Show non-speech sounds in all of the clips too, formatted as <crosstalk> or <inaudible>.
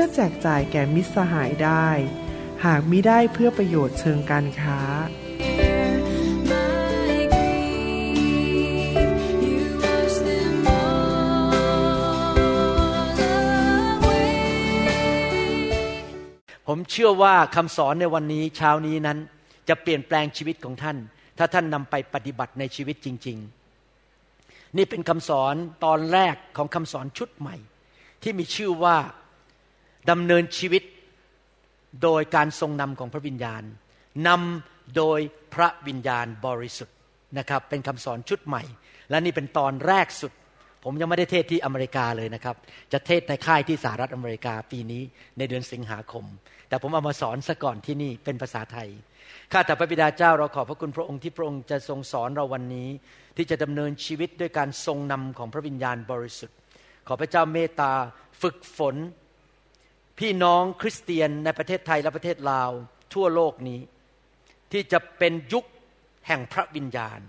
พื่อแจกจ่ายแก่มิตรสหายได้ หากมิได้เพื่อประโยชน์เชิงการค้า ผมเชื่อว่าคำสอนในวันนี้เช้านี้นั้น จะเปลี่ยนแปลงชีวิตของท่าน ถ้าท่านนำไปปฏิบัติในชีวิตจริง ๆ นี่เป็นคำสอนตอนแรกของคำสอนชุดใหม่ ที่มีชื่อว่า ดำเนินชีวิตโดยการทรงนำของพระวิญญาณนำโดยพระวิญญาณบริสุทธิ์นะครับ เป็นคำสอนชุดใหม่ และนี่เป็นตอนแรกสุด ผมยังไม่ได้เทศที่อเมริกาเลยนะครับ จะเทศในค่ายที่สหรัฐอเมริกาปีนี้ในเดือนสิงหาคม แต่ผมเอามาสอนซะก่อนที่นี่เป็นภาษาไทยข้าแต่พระบิดาเจ้าเราขอบพระคุณพระองค์ที่พระองค์จะทรงสอนเราวันนี้ ที่จะดำเนินชีวิตด้วยการทรงนำของพระวิญญาณบริสุทธิ์ ขอพระเจ้าเมตตาฝึกฝน พี่น้องคริสเตียนในประเทศไทยและประเทศลาว ทั่วโลกนี้ ที่จะเป็นยุคแห่งพระวิญญาณ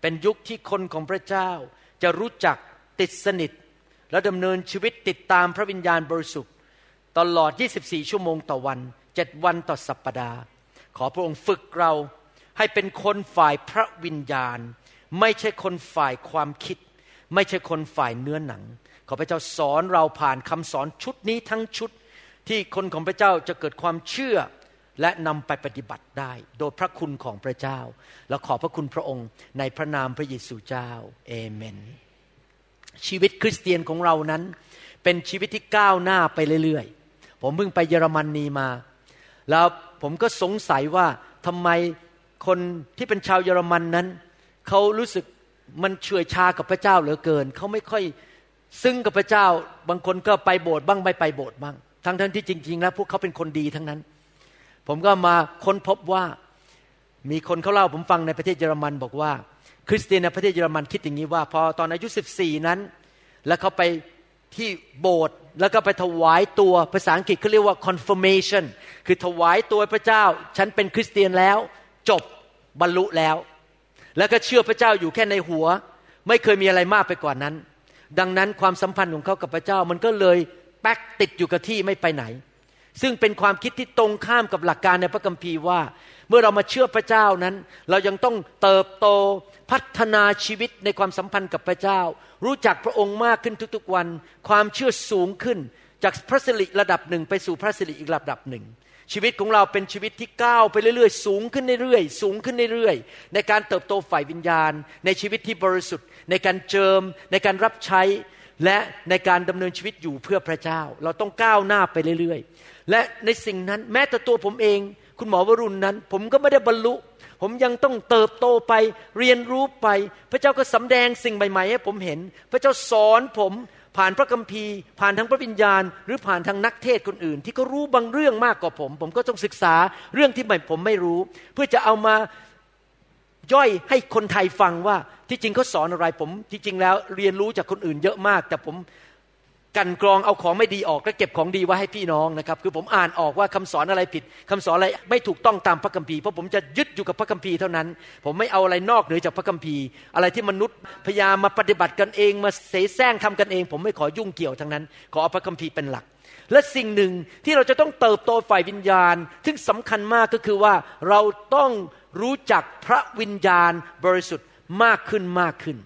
เป็นยุคที่คนของพระเจ้า จะรู้จักติดสนิท และดำเนินชีวิตติดตามพระวิญญาณบริสุทธิ์ ตลอด 24 ชั่วโมงต่อวัน7วันต่อสัปปดาห์ ขอพระองค์ฝึกเราให้เป็นคนฝ่ายพระวิญญาณ ไม่ใช่คนฝ่ายความคิด ไม่ใช่คนฝ่ายเนื้อหนัง ขอพระเจ้าสอนเราผ่านคำสอนชุดนี้ทั้งชุด ที่คนของพระเจ้าจะเกิดความเชื่อและนำไปปฏิบัติได้ โดยพระคุณของพระเจ้า และขอพระคุณพระองค์ในพระนามพระเยซูเจ้าเอเมน ชีวิตคริสเตียนของเรานั้น เป็นชีวิตที่ก้าวหน้าไปเรื่อยๆ ผมเพิ่งไปเยอรมนนีมา แล้วผมก็สงสัยว่าทำไมคนที่เป็นชาวเยอรมันนั้น เขารู้สึกมันเฉื่อยชากับพระเจ้าเหลือเกิน เขาไม่ค่อยซึ้งกับพระเจ้า บางคนก็ไปโบสถ์บ้างไม่ไปโบสถ์บ้าง ทั้งทั้งที่จริง ๆ แล้วพวกเขาเป็นคนดีทั้งนั้น ผมก็มาค้นพบว่ามีคนเขาเล่าผมฟังในประเทศเยอรมันบอกว่า คริสเตียนในประเทศเยอรมันคิดอย่างนี้ว่า พอตอนอายุ 14 นั้น แล้วเขาไปที่โบสถ์แล้วก็ไปถวายตัวภาษาอังกฤษเขาเรียกว่า confirmation คือถวายตัวพระเจ้า ฉันเป็นคริสเตียนแล้ว จบบรรลุแล้ว แล้วก็เชื่อพระเจ้าอยู่แค่ในหัว ไม่เคยมีอะไรมากไปกว่านั้น ดังนั้นความสัมพันธ์ของเขากับพระเจ้ามันก็เลย แป๊กติดอยู่กับที่ไม่ไปไหน ซึ่งเป็นความคิดที่ตรงข้ามกับหลักการในพระคัมภีร์ว่า เมื่อเรามาเชื่อพระเจ้านั้น เรายังต้องเติบโตพัฒนาชีวิตในความสัมพันธ์กับพระเจ้า รู้จักพระองค์มากขึ้นทุกๆวัน ความเชื่อสูงขึ้น จากพระสิริระดับหนึ่งไปสู่พระสิริอีกระดับหนึ่งชีวิตของเราเป็นชีวิตที่ก้าวไปเรื่อยๆ สูงขึ้นเรื่อยๆ สูงขึ้นเรื่อยๆ ในการเติบโตฝ่ายวิญญาณ ในชีวิตที่บริสุทธิ์ ในการเจิม ในการรับใช้ และในการดำเนินชีวิตอยู่เพื่อพระเจ้า เราต้องก้าวหน้าไปเรื่อยๆ และในสิ่งนั้นแม้แต่ตัวผมเอง คุณหมอวรุณนั้น ผมก็ไม่ได้บรรลุ ผมยังต้องเติบโตไปเรียนรู้ไป พระเจ้าก็สำแดงสิ่งใหม่ๆให้ผมเห็น พระเจ้าสอนผมผ่านพระคัมภีร์ ผ่านทางพระวิญญาณ หรือผ่านทางนักเทศคนอื่น ที่เขารู้บางเรื่องมากกว่าผม ผมก็ต้องศึกษาเรื่องที่ผมไม่รู้ เพื่อจะเอามา ย่อยให้คนไทยฟังว่าที่จริงเขาสอนอะไรผมที่จริงแล้วเรียนรู้จากคนอื่นเยอะมาก แต่ผมกันกรองเอาของไม่ดีออกแล้วเก็บของดีไว้ให้พี่น้องนะครับ คือผมอ่านออกว่าคำสอนอะไรผิดคำสอนอะไรไม่ถูกต้องตามพระคัมภีร์เพราะผมจะยึดอยู่กับพระคัมภีร์เท่านั้น ผมไม่เอาอะไรนอกเหนือจากพระคัมภีร์ อะไรที่มนุษย์พยายามมาปฏิบัติกันเองมาเสแสร้งทำกันเอง ผมไม่ขอยุ่งเกี่ยวทั้งนั้น ขอเอาพระคัมภีร์เป็นหลัก และสิ่งหนึ่งที่เราจะต้องเติบโตฝ่ายวิญญาณ ซึ่งสำคัญมากก็คือว่าเราต้อง รู้จักพระวิญญาณบริสุทธิ์มากขึ้นมากขึ้น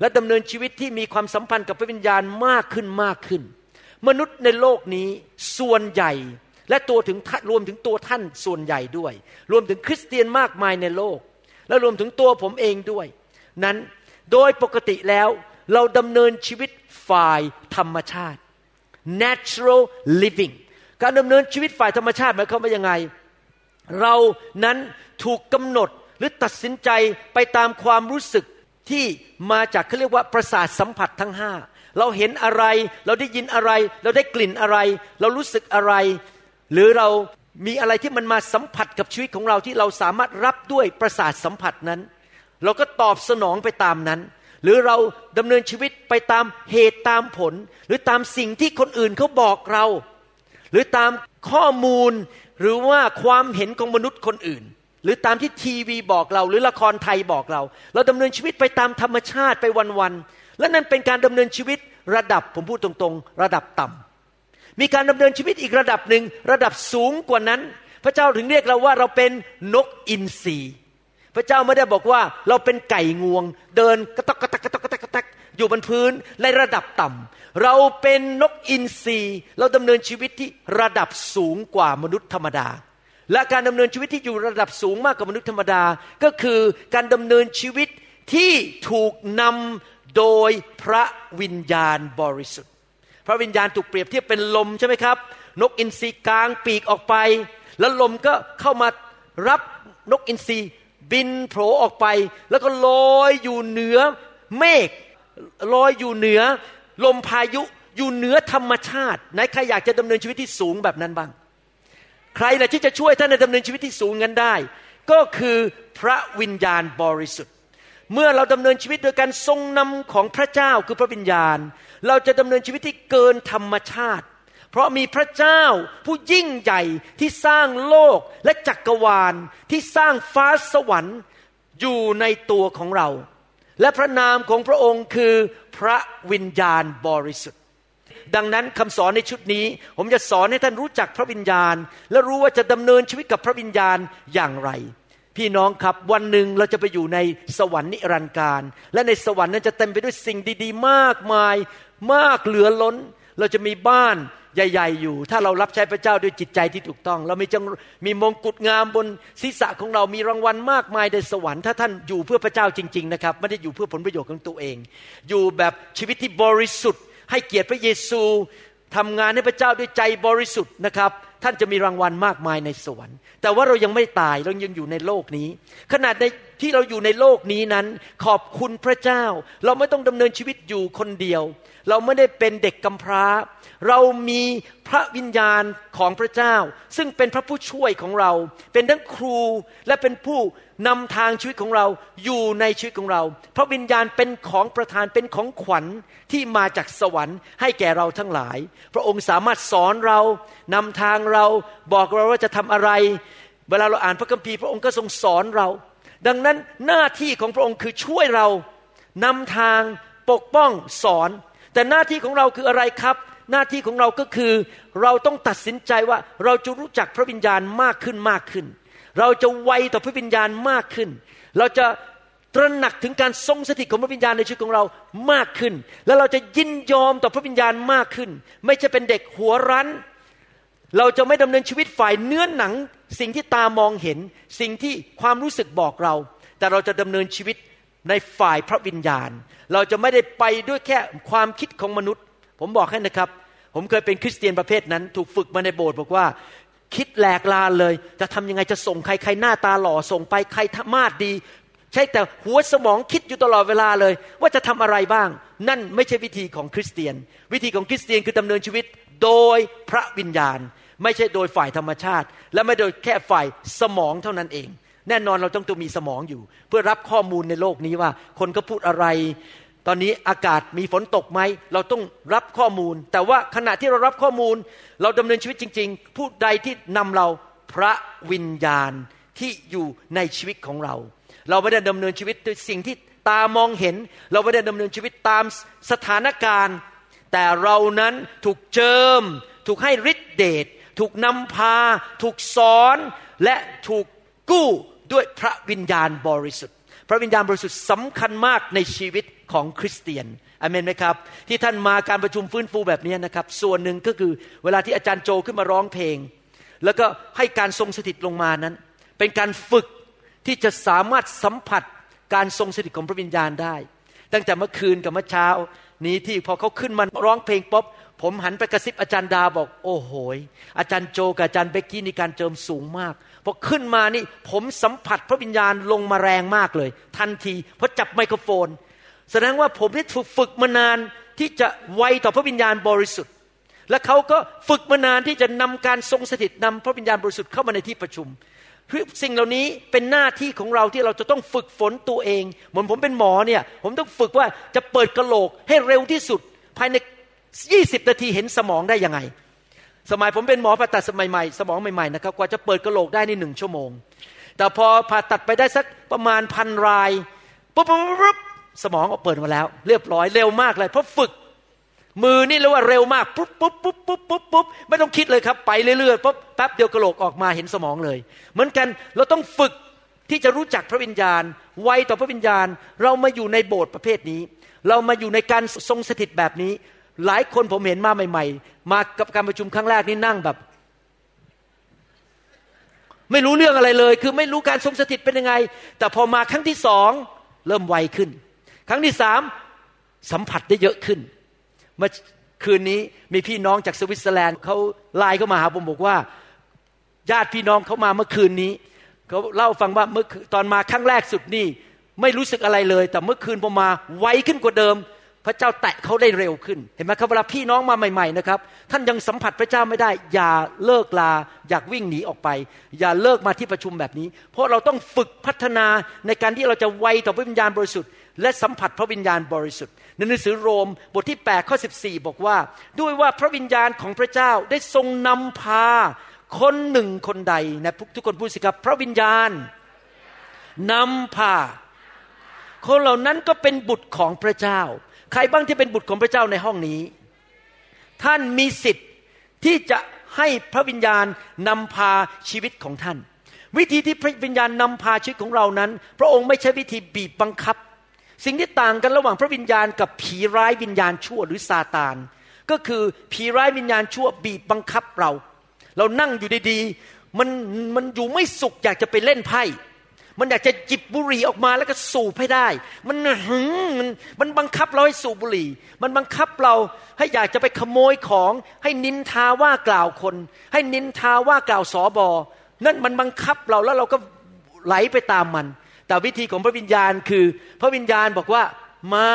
และดำเนินชีวิตที่มีความสัมพันธ์กับพระวิญญาณมากขึ้นมากขึ้น มนุษย์ในโลกนี้ส่วนใหญ่และตัวถึงรวมถึงตัวท่านส่วนใหญ่ด้วย รวมถึงคริสเตียนมากมายในโลก และรวมถึงตัวผมเองด้วย นั้นโดยปกติแล้วเราดำเนินชีวิตฝ่ายธรรมชาติ natural living การดำเนินชีวิตฝ่ายธรรมชาติหมายความว่ายังไง เรานั้น ถูกกำหนดหรือตัดสินใจไปตามความรู้สึกที่มาจากเขาเรียกว่าประสาทสัมผัสทั้งห้าเราเห็นอะไร เราได้ยินอะไร เราได้กลิ่นอะไร เรารู้สึกอะไร หรือเรามีอะไรที่มันมาสัมผัสกับชีวิตของเราที่เราสามารถรับด้วยประสาทสัมผัสนั้น เราก็ตอบสนองไปตามนั้น หรือเราดำเนินชีวิตไปตามเหตุตามผล หรือตามสิ่งที่คนอื่นเขาบอกเรา หรือตามข้อมูลหรือว่าความเห็นของมนุษย์คนอื่น หรือตามที่ทีวีบอกเรา หรือละครไทยบอกเรา เราดำเนินชีวิตไปตามธรรมชาติไปวันๆและนั่นเป็นการดำเนินชีวิตระดับผมพูดตรงๆ ระดับต่ำมีการดำเนินชีวิตอีกระดับหนึ่งระดับสูงกว่านั้น พระเจ้าถึงเรียกเราว่าเราเป็นนกอินทรีพระเจ้าไม่ได้บอกว่าเราเป็นไก่งวง เดินกระตกกระตักกระตกกระตักกระตักอยู่บนพื้นในระดับต่ำเราเป็นนกอินทรีเราดำเนินชีวิตที่ระดับสูงกว่ามนุษย์ธรรมดา และการดำเนินชีวิตที่อยู่ระดับสูงมากกว่ามนุษย์ธรรมดา ก็คือการดำเนินชีวิตที่ถูกนำโดยพระวิญญาณบริสุทธิ์ พระวิญญาณถูกเปรียบเทียบเป็นลมใช่ไหมครับ นกอินทรีกลางปีกออกไป แล้วลมก็เข้ามารับนกอินทรีบินโผล่ออกไป แล้วก็ลอยอยู่เหนือเมฆลอยอยู่เหนือ ลมพายุอยู่เหนือธรรมชาติไหนใครอยากจะดำเนินชีวิตที่สูงแบบนั้นบ้าง ใครล่ะที่จะช่วยท่านในดำเนินชีวิตที่สูงนั้นได้ ก็คือพระวิญญาณบริสุทธิ์ เมื่อเราดำเนินชีวิตโดยการทรงนำของพระเจ้าคือพระวิญญาณ เราจะดำเนินชีวิตที่เกินธรรมชาติ เพราะมีพระเจ้าผู้ยิ่งใหญ่ที่สร้างโลกและจักรวาลที่สร้างฟ้าสวรรค์อยู่ในตัวของเรา และพระนามของพระองค์คือพระวิญญาณบริสุทธิ์ ดังนั้นคำสอนในชุดนี้ ผมจะสอนให้ท่านรู้จักพระวิญญาณ และรู้ว่าจะดำเนินชีวิตกับพระวิญญาณอย่างไร พี่น้องครับวันหนึ่งเราจะไปอยู่ในสวรรค์นิรันดร์การ และในสวรรค์นั้นจะเต็มไปด้วยสิ่งดี ๆ มากมาย มากเหลือล้น เราจะมีบ้านใหญ่ ๆ อยู่ ถ้าเรารับใช้พระเจ้าด้วยจิตใจที่ถูกต้อง เรามีจังมีมงกุฎงามบนศีรษะของเรามีรางวัลมากมายในสวรรค์ถ้าท่านอยู่เพื่อพระเจ้าจริง ๆ นะครับ ไม่ได้อยู่เพื่อผลประโยชน์ของตัวเอง อยู่แบบชีวิตที่บริสุทธิ์ ให้เกียรติพระเยซูทำงานให้พระเจ้าด้วยใจบริสุทธิ์นะครับ ท่านจะมีรางวัลมากมายในสวรรค์ แต่ว่าเรายังไม่ตายเรายังอยู่ในโลกนี้ ขนาดในที่เราอยู่ในโลกนี้นั้น ขอบคุณพระเจ้า เราไม่ต้องดำเนินชีวิตอยู่คนเดียว เราไม่ได้เป็นเด็กกำพร้า เรามีพระวิญญาณของพระเจ้า ซึ่งเป็นพระผู้ช่วยของเรา เป็นทั้งครูและเป็นผู้ นำทางชีวิตของเราอยู่ในชีวิตของเรา พระวิญญาณเป็นของประทานเป็นของขวัญที่มาจากสวรรค์ให้แก่เราทั้งหลาย พระองค์สามารถสอนเรานำทางเราบอกเราว่าจะทำอะไร เวลาเราอ่านพระคัมภีร์พระองค์ก็ทรงสอนเรา ดังนั้นหน้าที่ของพระองค์คือช่วยเรานำทางปกป้องสอน แต่หน้าที่ของเราคืออะไรครับ หน้าที่ของเราก็คือ เราต้องตัดสินใจว่าเราจะรู้จักพระวิญญาณมากขึ้นมากขึ้น เราจะไวต่อพระวิญญาณมากขึ้น เราจะตระหนักถึงการทรงสถิตของพระวิญญาณในชีวิตของเรามากขึ้น แล้วเราจะยินยอมต่อพระวิญญาณมากขึ้น ไม่ใช่เป็นเด็กหัวรั้น เราจะไม่ดำเนินชีวิตฝ่ายเนื้อหนัง สิ่งที่ตามองเห็น สิ่งที่ความรู้สึกบอกเรา แต่เราจะดำเนินชีวิตในฝ่ายพระวิญญาณ เราจะไม่ได้ไปด้วยแค่ความคิดของมนุษย์ ผมบอกให้นะครับ ผมเคยเป็นคริสเตียนประเภทนั้น ถูกฝึกมาในโบสถ์บอกว่า คิดแหลกลานเลย จะทำยังไงจะส่งใครใครหน้าตาหล่อส่งไปใครธรรมาดดี ใช่แต่หัวสมองคิดอยู่ตลอดเวลาเลย ว่าจะทำอะไรบ้าง นั่นไม่ใช่วิธีของคริสเตียน วิธีของคริสเตียนคือดำเนินชีวิตโดยพระวิญญาณ ไม่ใช่โดยฝ่ายธรรมชาติ และไม่โดยแค่ฝ่ายสมองเท่านั้นเองแน่นอนเราต้องตัวมีสมองอยู่ เพื่อรับข้อมูลในโลกนี้ว่า คนก็พูดอะไร ตอนนี้อากาศมีฝนตกไหม เราต้องรับข้อมูล แต่ว่าขณะที่เรารับข้อมูล เราดำเนินชีวิตจริง ๆ ผู้ใดที่นำเราพระวิญญาณที่อยู่ในชีวิตของเรา เราไม่ได้ดำเนินชีวิตด้วยสิ่งที่ตามองเห็น เราไม่ได้ดำเนินชีวิตตามสถานการณ์ แต่เรานั้นถูกเจิม ถูกให้ฤทธิเดชถูกนำพา ถูกสอน และถูกกู้ด้วยพระวิญญาณบริสุทธิ์ พระวิญญาณบริสุทธิ์สำคัญมากในชีวิต ของคริสเตียนอเมนไหมครับ ที่ท่านมาการประชุมฟื้นฟูแบบนี้นะครับ ส่วนหนึ่งก็คือเวลาที่อาจารย์โจขึ้นมาร้องเพลง แล้วก็ให้การทรงสถิตลงมานั้น เป็นการฝึกที่จะสามารถสัมผัสการทรงสถิตของพระวิญญาณได้ ตั้งแต่เมื่อคืนกับเมื่อเช้านี้ที่พอเขาขึ้นมาร้องเพลงป๊อปผมหันไปกระซิบอาจารย์ดาบอก โอ้โหอาจารย์โจกับอาจารย์เบกกี้นี่การเจิมสูงมากพอขึ้นมานี่ผมสัมผัสพระวิญญาณลงมาแรงมากเลย ทันทีพอจับไมโครโฟน แสดงว่าผมที่ถูกฝึกมานานที่จะไวต่อพระวิญญาณบริสุทธิ์ และเขาก็ฝึกมานานที่จะนำการทรงสถิตนำพระวิญญาณบริสุทธิ์เข้ามาในที่ประชุมสิ่งเหล่านี้เป็นหน้าที่ของเราที่เราจะต้องฝึกฝนตัวเองเหมือนผมเป็นหมอเนี่ยผมต้องฝึกว่าจะเปิดกระโหลกให้เร็วที่สุด ภายใน 20 นาทีเห็นสมองได้ยังไง สมัยผมเป็นหมอผ่าตัดสมัยใหม่สมองใหม่ๆนะครับกว่าจะเปิดกระโหลกได้ในหนึ่งชั่วโมง แต่พอผ่าตัดไปได้สักประมาณพันรายปุ๊บปุ๊บปุ๊บ สมองเปิดมาแล้ว เรียบร้อยเร็วมากเลย เพราะฝึก มือนี่เรียกว่าเร็วมากปุ๊บปุ๊บปุ๊บปุ๊บปุ๊บปุ๊บไม่ต้องคิดเลยครับ ไปเรื่อยๆปุ๊บแป๊บเดียวกระโหลกออกมาเห็นสมองเลย เหมือนกันเราต้องฝึกที่จะรู้จักพระวิญญาณ ไวต่อพระวิญญาณ เรามาอยู่ในโบสถ์ประเภทนี้ เรามาอยู่ในการทรงสถิตแบบนี้ หลายคนผมเห็นมาใหม่ ๆ มากับการประชุมครั้งแรกนี่นั่งแบบ ไม่รู้เรื่องอะไรเลย คือไม่รู้การทรงสถิตเป็นยังไง แต่พอมาครั้งที่สองเริ่มไวขึ้น ครั้งที่สามสัมผัสได้เยอะขึ้น เมื่อคืนนี้มีพี่น้องจากสวิตเซอร์แลนด์เขาไลน์เข้ามาหาผมบอกว่า ญาติพี่น้องเขามาเมื่อคืนนี้เขาเล่าฟังว่าเมื่อตอนมาครั้งแรกสุดนี่ไม่รู้สึกอะไรเลย แต่เมื่อคืนพอมาไวขึ้นกว่าเดิม พระเจ้าแตะเขาได้เร็วขึ้น เห็นไหมครับเวลาพี่น้องมาใหม่ๆนะครับ ท่านยังสัมผัสพระเจ้าไม่ได้ อย่าเลิกลา อยากวิ่งหนีออกไป อย่าเลิกมาที่ประชุมแบบนี้ เพราะเราต้องฝึกพัฒนาในการที่เราจะไวต่อพระวิญญาณบริสุทธิ์ และสัมผัสพระวิญญาณบริสุทธิ์ในหนังสือโรมบทที่8ข้อ14 บอกว่า ด้วยว่าพระวิญญาณของพระเจ้าได้ทรงนำพาคนหนึ่งคนใดนะทุกคนพูดสิครับพระวิญญาณนำพาคนเหล่านั้นก็เป็นบุตรของพระเจ้า ใครบ้างที่เป็นบุตรของพระเจ้าในห้องนี้ ท่านมีสิทธิ์ที่จะให้พระวิญญาณนำพาชีวิตของท่าน วิธีที่พระวิญญาณนำพาชีวิตของเรานั้น พระองค์ไม่ใช่วิธีบีบบังคับ สิ่งที่ต่างกันระหว่างพระวิญญาณกับผีร้ายวิญญาณชั่วหรือซาตาน ก็คือผีร้ายวิญญาณชั่วบีบบังคับเรา เรานั่งอยู่ดีๆมันมันอยู่ไม่สุขอยากจะไปเล่นไพ่มันอยากจะจิบบุหรี่ออกมาแล้วก็สูบให้ได้ มันหึงมันมันบังคับเราให้สูบบุหรี่ มันบังคับเราให้อยากจะไปขโมยของ ให้นินทาว่ากล่าวคน ให้นินทาว่ากล่าวสอบอ นั่นมันบังคับเราแล้วเราก็ไหลไปตามมัน แต่วิธีของพระวิญญาณคือ พระวิญญาณบอกว่ามา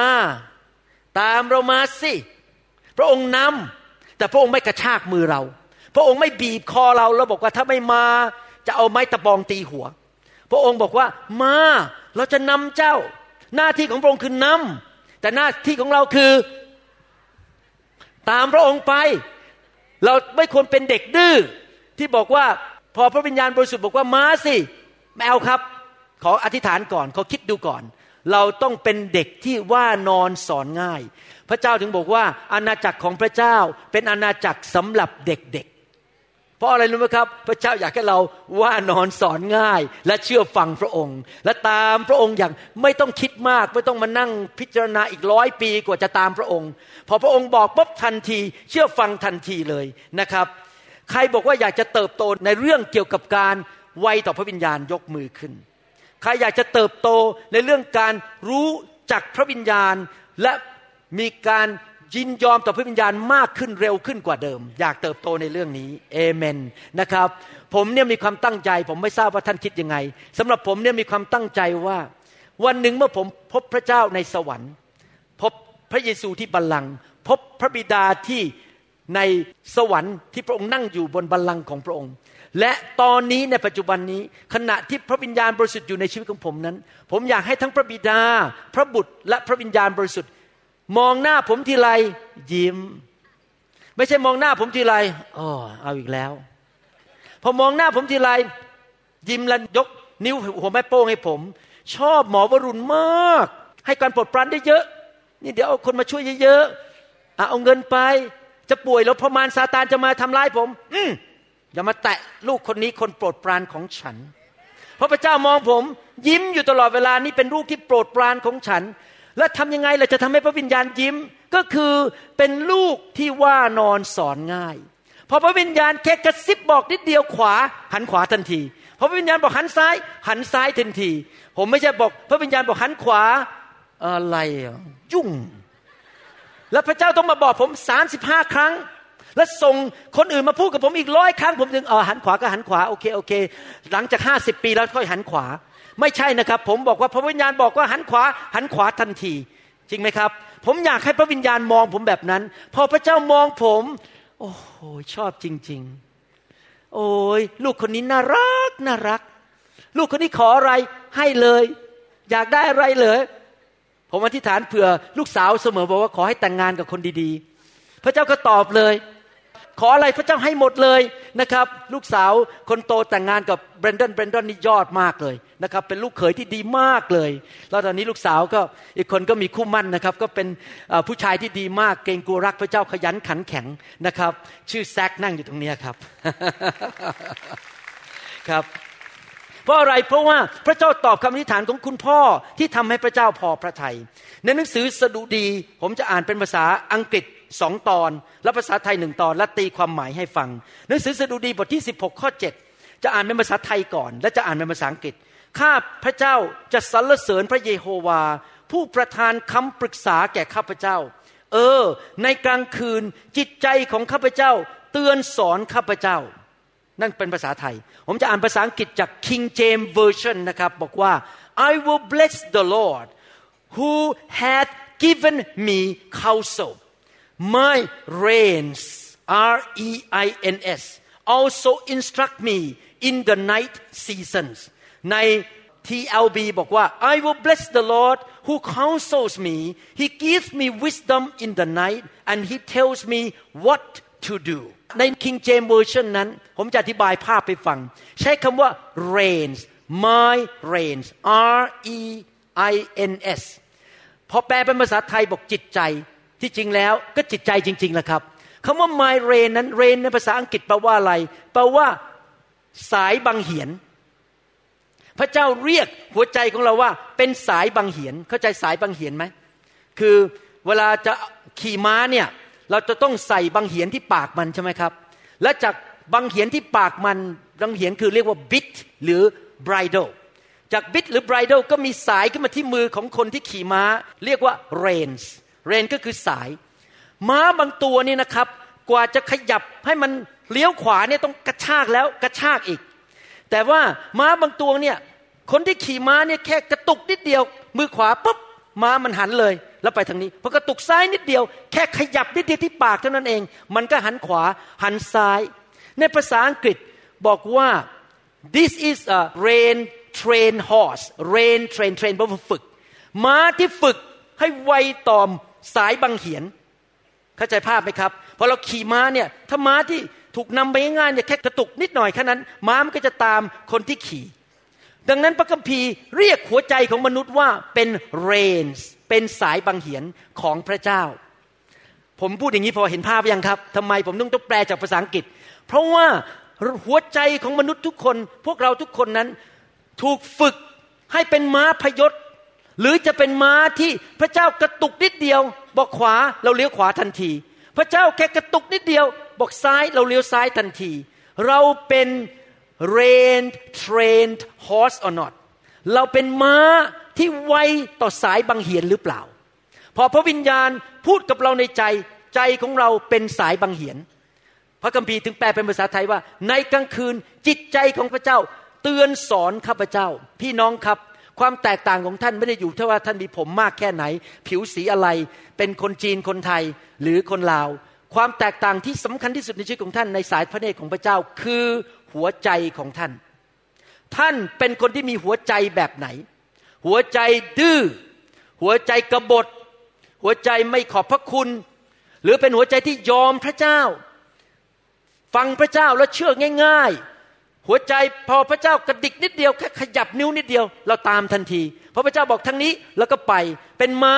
ตามเรามาสิพระองค์นำแต่พระองค์ไม่กระชากมือเรา พระองค์ไม่บีบคอเราแล้วบอกว่าถ้าไม่มาจะเอาไม้ตะบองตีหัว พระองค์บอกว่ามาเราจะนำเจ้า หน้าที่ของพระองค์คือนำแต่หน้าที่ของเราคือ ตามพระองค์ไป เราไม่ควรเป็นเด็กดื้อที่บอกว่า พอพระวิญญาณบริสุทธิ์บอกว่ามาสิแมวครับ ขออธิษฐานก่อนขอคิดดูก่อน เราต้องเป็นเด็กที่ว่านอนสอนง่าย พระเจ้าถึงบอกว่า อาณาจักรของพระเจ้าเป็นอาณาจักรสำหรับเด็กๆ เพราะอะไรรู้ไหมครับ พระเจ้าอยากให้เราว่านอนสอนง่าย และเชื่อฟังพระองค์ และตามพระองค์อย่างไม่ต้องคิดมากไม่ต้องมานั่งพิจารณาอีกร้อยปีกว่าจะตามพระองค์ พอพระองค์บอกปุ๊บทันที เชื่อฟังทันทีเลยนะครับ ใครบอกว่าอยากจะเติบโตในเรื่องเกี่ยวกับการไวต่อพระวิญญาณยกมือขึ้น ใครอยากจะเติบโตในเรื่องการรู้จักพระวิญญาณ และมีการยินยอมต่อพระวิญญาณมากขึ้นเร็วขึ้นกว่าเดิม อยากเติบโตในเรื่องนี้เอเมนนะครับ ผมเนี่ยมีความตั้งใจ ผมไม่ทราบว่าท่านคิดยังไงสำหรับผมเนี่ยมีความตั้งใจว่า วันหนึ่งเมื่อผมพบพระเจ้าในสวรรค์ พบพระเยซูที่บัลลังก์พบพระบิดาที่ในสวรรค์ที่พระองค์นั่งอยู่บนบัลลังก์ของพระองค์ และตอนนี้ในปัจจุบันนี้ ขณะที่พระวิญญาณบริสุทธิ์อยู่ในชีวิตของผมนั้น ผมอยากให้ทั้งพระบิดา พระบุตรและพระวิญญาณบริสุทธิ์ มองหน้าผมทีไรยิ้ม ไม่ใช่มองหน้าผมทีไรอ๋อเอาอีกแล้ว พอมองหน้าผมทีไรยิ้มแล้วยกนิ้วหัวแม่โป้งให้ผม ชอบหมอวรุณมาก ให้การปลดปรานได้เยอะ นี่เดี๋ยวเอาคนมาช่วยเยอะๆเอาเงินไป จะป่วยแล้วพมารซาตานจะมาทำร้ายผม อืม อย่ามาแตะลูกคนนี้คนโปรดปรานของฉัน เพราะพระเจ้ามองผม ยิ้มอยู่ตลอดเวลานี่เป็นลูกที่โปรดปรานของฉัน และทำยังไงเราจะทำให้พระวิญญาณยิ้มก็คือเป็นลูกที่ว่านอนสอนง่าย พอพระวิญญาณแค่กระซิบบอกนิดเดียวขวา หันขวาทันทีพอพระวิญญาณบอกหันซ้าย หันซ้ายทันที ผมไม่ใช่บอก พระวิญญาณบอกหันขวาอะไรยุ่ง แล้วพระเจ้าต้องมาบอกผมสามสิบห้าครั้ง และส่งคนอื่นมาพูดกับผมอีกร้อยครั้งผมถึงเออหันขวาก็หันขวาโอเคโอเค หลังจากห้าสิบปีแล้วค่อยหันขวา ไม่ใช่นะครับ ผมบอกว่าพระวิญญาณบอกว่าหันขวา หันขวาทันที จริงไหมครับ ผมอยากให้พระวิญญาณมองผมแบบนั้น พอพระเจ้ามองผม โอ้โหชอบจริง ๆ โอ้ยลูกคนนี้น่ารักน่ารัก ลูกคนนี้ขออะไรให้เลย อยากได้อะไรเลยผมอธิษฐานเผื่อลูกสาวเสมอบอกว่าขอให้แต่งงานกับคนดีๆ พระเจ้าก็ตอบเลย ขออะไรพระเจ้าให้หมดเลยนะครับ ลูกสาวคนโตแต่งงานกับเบรนดอนเบรนดอนนี่ยอดมากเลยนะครับ เป็นลูกเขยที่ดีมากเลย แล้วตอนนี้ลูกสาวก็อีกคนก็มีคู่มั่นนะครับ ก็เป็นผู้ชายที่ดีมากเกรงกลัวรักพระเจ้าขยันขันแข็งนะครับ ชื่อแซกนั่งอยู่ตรงนี้ครับครับเพราะอะไร เพราะว่าพระเจ้าตอบคำอธิษฐานของคุณพ่อที่ทำให้พระเจ้าพอพระทยัยในหนังสือสดุดี ผมจะอ่านเป็นภาษาอังกฤษ สองตอน และภาษาไทยหนึ่งตอน และตีความหมายให้ฟัง หนังสือสดุดีบทที่ 16 ข้อ 7 จะอ่านเป็นภาษาไทยก่อน และจะอ่านเป็นภาษาอังกฤษ ข้าพระเจ้าจะสรรเสริญพระเยโฮวา ผู้ประทานคำปรึกษาแก่ข้าพเจ้า เออ ในกลางคืนจิตใจของข้าพเจ้า เตือนสอนข้าพเจ้า นั่นเป็นภาษาไทย ผมจะอ่านภาษาอังกฤษจาก King James Version นะครับบอกว่า I will bless the Lord who hath given me counsel my reins R E I N S also instruct me in the night seasons ใน TLB บอกว่า I will bless the Lord who counsels me He gives me wisdom in the night and He tells me what to do ใน King James Version นั้น ผมจะอธิบายภาพไปฟัง ใช้คำว่า reigns my reigns R E I N S พอแปลเป็นภาษาไทยบอกจิตใจ ที่จริงแล้วก็จิตใจจริงๆแหละครับคำว่า my reign นั้น reign ในภาษาอังกฤษแปลว่าอะไรแปลว่าสายบังเหียน พระเจ้าเรียกหัวใจของเราว่า เป็นสายบังเหียน เข้าใจสายบังเหียนไหมคือเวลาจะขี่ม้าเนี่ยเราจะต้องใส่บังเหียนที่ปากมันใช่ไหมครับ และจากบังเหียนที่ปากมันบังเหียนคือเรียกว่าบิดหรือ bridle จากบิดหรือ bridle ก็มีสายขึ้นมาที่มือของคนที่ขี่ม้า เรียกว่า reins rein ก็คือสาย ม้าบางตัวนี่นะครับ กว่าจะขยับให้มันเลี้ยวขวาเนี่ยต้องกระชากแล้วกระชากอีก แต่ว่าม้าบางตัวเนี่ยคนที่ขี่ม้าเนี่ยแค่กระตุกนิดเดียว มือขวาปุ๊บม้ามันหันเลย แล้วไปทางนี้พอกระตุกซ้ายนิดเดียว แค่ขยับนิดเดียวที่ปากเท่านั้นเอง มันก็หันขวาหันซ้าย ในภาษาอังกฤษบอกว่า this is a rain train horse rain train train แปลว่าฝึก ม้าที่ฝึกให้ไวต่อม สายบังเหียน เข้าใจภาพไหมครับพอเราขี่ม้าเนี่ยถ้าม้าที่ถูกนำไปง่ายๆเนี่ยแค่กระตุกนิดหน่อยแค่นั้น ม้ามันก็จะตามคนที่ขี่ ดังนั้นพระคัมภีร์เรียกหัวใจของมนุษย์ว่าเป็น reins เป็นสายบังเหียนของพระเจ้า ผมพูดอย่างนี้พอเห็นภาพยังครับทำไมผมต้องต้องแปลจากภาษาอังกฤษ เพราะว่าหัวใจของมนุษย์ทุกคน พวกเราทุกคนนั้นถูกฝึกให้เป็นม้าพยศ หรือจะเป็นม้าที่พระเจ้ากระตุกนิดเดียว บอกขวาเราเลี้ยวขวาทันที พระเจ้าแค่กระตุกนิดเดียว บอกซ้ายเราเลี้ยวซ้ายทันที เราเป็น trained trained horse or not เราเป็นม้าที่ไวต่อสายบังเหียนหรือเปล่า พอพระวิญญาณพูดกับเราในใจใจของเราเป็นสายบังเหียน พระคัมภีร์ถึงแปลเป็นภาษาไทยว่า ในกลางคืนจิตใจของพระเจ้า เตือนสอนข้าพเจ้า พี่น้องครับ ความแตกต่างของท่านไม่ได้อยู่ที่ว่าท่านมีผมมากแค่ไหน ผิวสีอะไร เป็นคนจีนคนไทยหรือคนลาว ความแตกต่างที่สำคัญที่สุดในชีวิตของท่านในสายพระเนตรของพระเจ้าคือหัวใจของท่าน ท่านเป็นคนที่มีหัวใจแบบไหน หัวใจดื้อหัวใจกบฏ หัวใจไม่ขอบพระคุณ หรือเป็นหัวใจที่ยอมพระเจ้า ฟังพระเจ้าแล้วเชื่อง่าย ๆ หัวใจพอพระเจ้ากระดิกนิดเดียวแค่ขยับนิ้วนิดเดียว เราตามทันทีเพราะพระเจ้าบอกทางนี้แล้วก็ไป เป็นม้า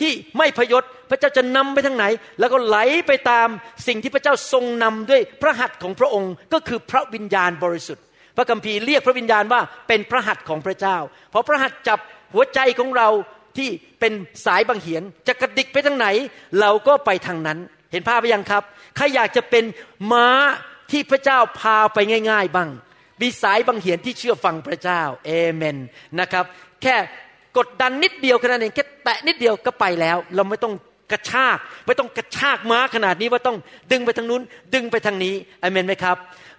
ที่ไม่พยศพระเจ้าจะนำไปทางไหน แล้วก็ไหลไปตามสิ่งที่พระเจ้าทรงนำด้วยพระหัตถ์ของพระองค์ก็คือพระวิญญาณบริสุทธิ์ พระคัมภีร์เรียกพระวิญญาณว่าเป็นพระหัตถ์ของพระเจ้าเพราะพระหัตถ์จับหัวใจของเราที่เป็นสายบังเหียนจะกระดิกไปทางไหน เราก็ไปทางนั้น เห็นภาพไหมยังครับใครอยากจะเป็นม้า ที่พระเจ้าพาไปง่าย ๆบ้างมีสายบังเหียนที่เชื่อฟังพระเจ้าเอเมนนะครับ แค่กดดันนิดเดียวแค่นั้นเองแค่แตะนิดเดียวก็ไปแล้ว เราไม่ต้องกระชาก ไม่ต้องกระชากม้าขนาดนี้ว่าต้องดึงไปทางนู้น ดึงไปทางนี้อเมนไหมครับ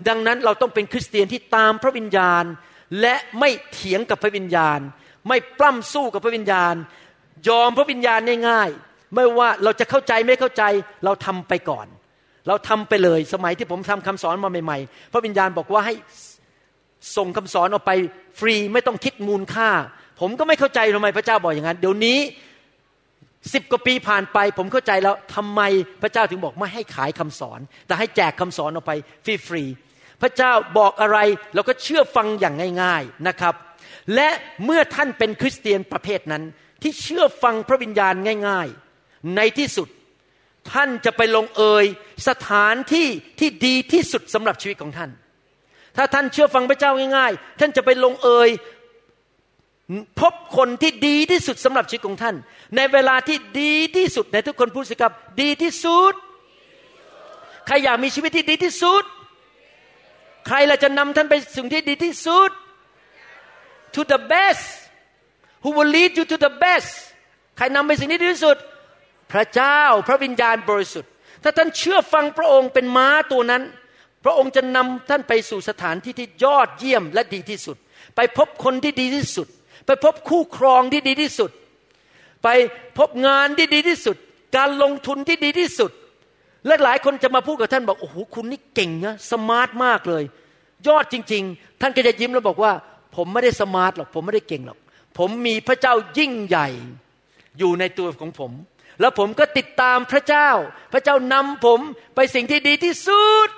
ดังนั้นเราต้องเป็นคริสเตียนที่ตามพระวิญญาณ และไม่เถียงกับพระวิญญาณ ไม่ปล้ำสู้กับพระวิญญาณ ยอมพระวิญญาณง่ายๆไม่ว่าเราจะเข้าใจไม่เข้าใจเราทำไปก่อน เราทำไปเลยสมัยที่ผมทำคำสอนมาใหม่ๆ พระวิญญาณบอกว่าให้ส่งคำสอนออกไปฟรีไม่ต้องคิดมูลค่า ผมก็ไม่เข้าใจทำไมพระเจ้าบอกอย่างนั้น เดี๋ยวนี้สิบกว่าปีผ่านไป ผมเข้าใจแล้วทำไมพระเจ้าถึงบอกไม่ให้ขายคำสอน แต่ให้แจกคำสอนออกไปฟรีๆพระเจ้าบอกอะไรเราก็เชื่อฟังอย่างง่าย ๆนะครับ และเมื่อท่านเป็นคริสเตียนประเภทนั้น ที่เชื่อฟังพระวิญญาณง่าย ๆ ในที่สุด ท่านจะไปลงเอยสถานที่ที่ดีที่สุดสำหรับชีวิตของท่าน ถ้าท่านเชื่อฟังพระเจ้าง่ายๆ ท่านจะไปลงเอยพบคนที่ดีที่สุดสำหรับชีวิตของท่าน ในเวลาที่ดีที่สุดในทุกคนพูดสิครับดีที่สุด ใครอยากมีชีวิตที่ดีที่สุด ใครล่ะจะนำท่านไปสิ่งที่ดีที่สุด to the best who will lead you to the best ใครนำไปสิ่งที่ดีที่สุด พระเจ้าพระวิญญาณบริสุทธิ์ ถ้าท่านเชื่อฟังพระองค์เป็นม้าตัวนั้น พระองค์จะนำท่านไปสู่สถานที่ที่ยอดเยี่ยมและดีที่สุด ไปพบคนที่ดีที่สุด ไปพบคู่ครองที่ดีที่สุด ไปพบงานที่ดีที่สุด การลงทุนที่ดีที่สุด และหลายคนจะมาพูดกับท่านบอกโอ้โหคุณนี่เก่งนะ smart มากเลย ยอดจริง ๆ ท่านก็จะยิ้มแล้วบอกว่า ผมไม่ได้ smart หรอกผมไม่ได้เก่งหรอกผมมีพระเจ้ายิ่งใหญ่อยู่ในตัวของผม แล้วผมก็ติดตามพระเจ้า พระเจ้านำผมไปสิ่งที่ดีที่สุด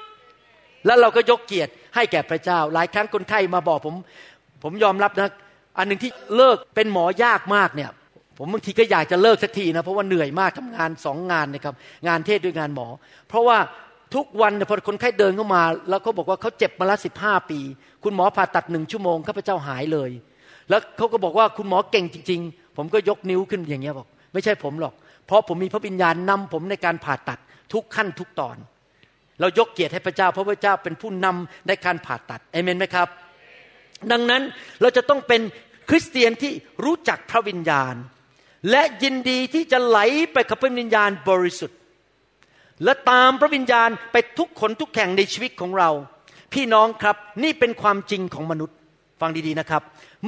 แล้วเราก็ยกเกียรติให้แก่พระเจ้า หลายครั้งคนไข้มาบอกผม ผมยอมรับนะ อันหนึ่งที่เลิกเป็นหมอยากมากเนี่ย ผมบางทีก็อยากจะเลิกสักทีนะ เพราะว่าเหนื่อยมากทำงานสองงานนะครับ งานเทศด้วยงานหมอ เพราะว่าทุกวันพอคนไข้เดินเข้ามา แล้วเขาบอกว่าเขาเจ็บมาละสิบห้าปี คุณหมอผ่าตัดหนึ่งชั่วโมงข้าพเจ้าหายเลย แล้วเขาก็บอกว่าคุณหมอเก่งจริง ๆ ผมก็ยกนิ้วขึ้นอย่างเงี้ยบอก ไม่ใช่ผมหรอก เพราะผมมีพระวิญญาณนำผมในการผ่าตัดทุกขั้นทุกตอน เรายกเกียรติให้พระเจ้า เพราะพระเจ้าเป็นผู้นำในการผ่าตัดเอเมนไหมครับ ดังนั้นเราจะต้องเป็นคริสเตียนที่รู้จักพระวิญญาณ และยินดีที่จะไหลไปกับพระวิญญาณบริสุทธิ์ และตามพระวิญญาณไปทุกขนทุกแห่งในชีวิตของเรา พี่น้องครับนี่เป็นความจริงของมนุษย์ฟังดีๆนะครับ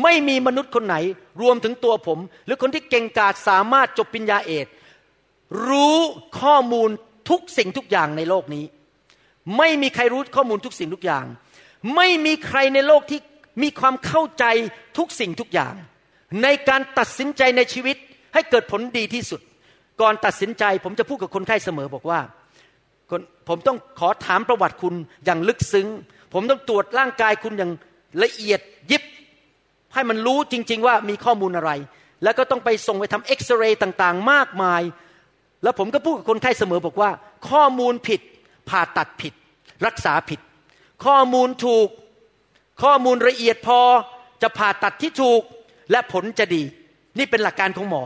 ไม่มีมนุษย์คนไหนรวมถึงตัวผม หรือคนที่เก่งกาจสามารถจบปัญญาเอก รู้ข้อมูลทุกสิ่งทุกอย่างในโลกนี้ ไม่มีใครรู้ข้อมูลทุกสิ่งทุกอย่าง ไม่มีใครในโลกที่มีความเข้าใจทุกสิ่งทุกอย่าง ในการตัดสินใจในชีวิตให้เกิดผลดีที่สุด ก่อนตัดสินใจผมจะพูดกับคนไข้เสมอบอกว่า ผมต้องขอถามประวัติคุณอย่างลึกซึ้ง ผมต้องตรวจร่างกายคุณอย่างละเอียดยิบ ให้มันรู้จริง ๆ ว่ามีข้อมูลอะไร แล้วก็ต้องไปส่งไปทำเอ็กซเรย์ต่างๆ มากมาย แล้วผมก็พูดกับคนไข้เสมอบอกว่า ข้อมูลผิดผ่าตัดผิด รักษาผิด ข้อมูลถูก ข้อมูลละเอียดพอจะผ่าตัดที่ถูกและผลจะดี นี่เป็นหลักการของหมอ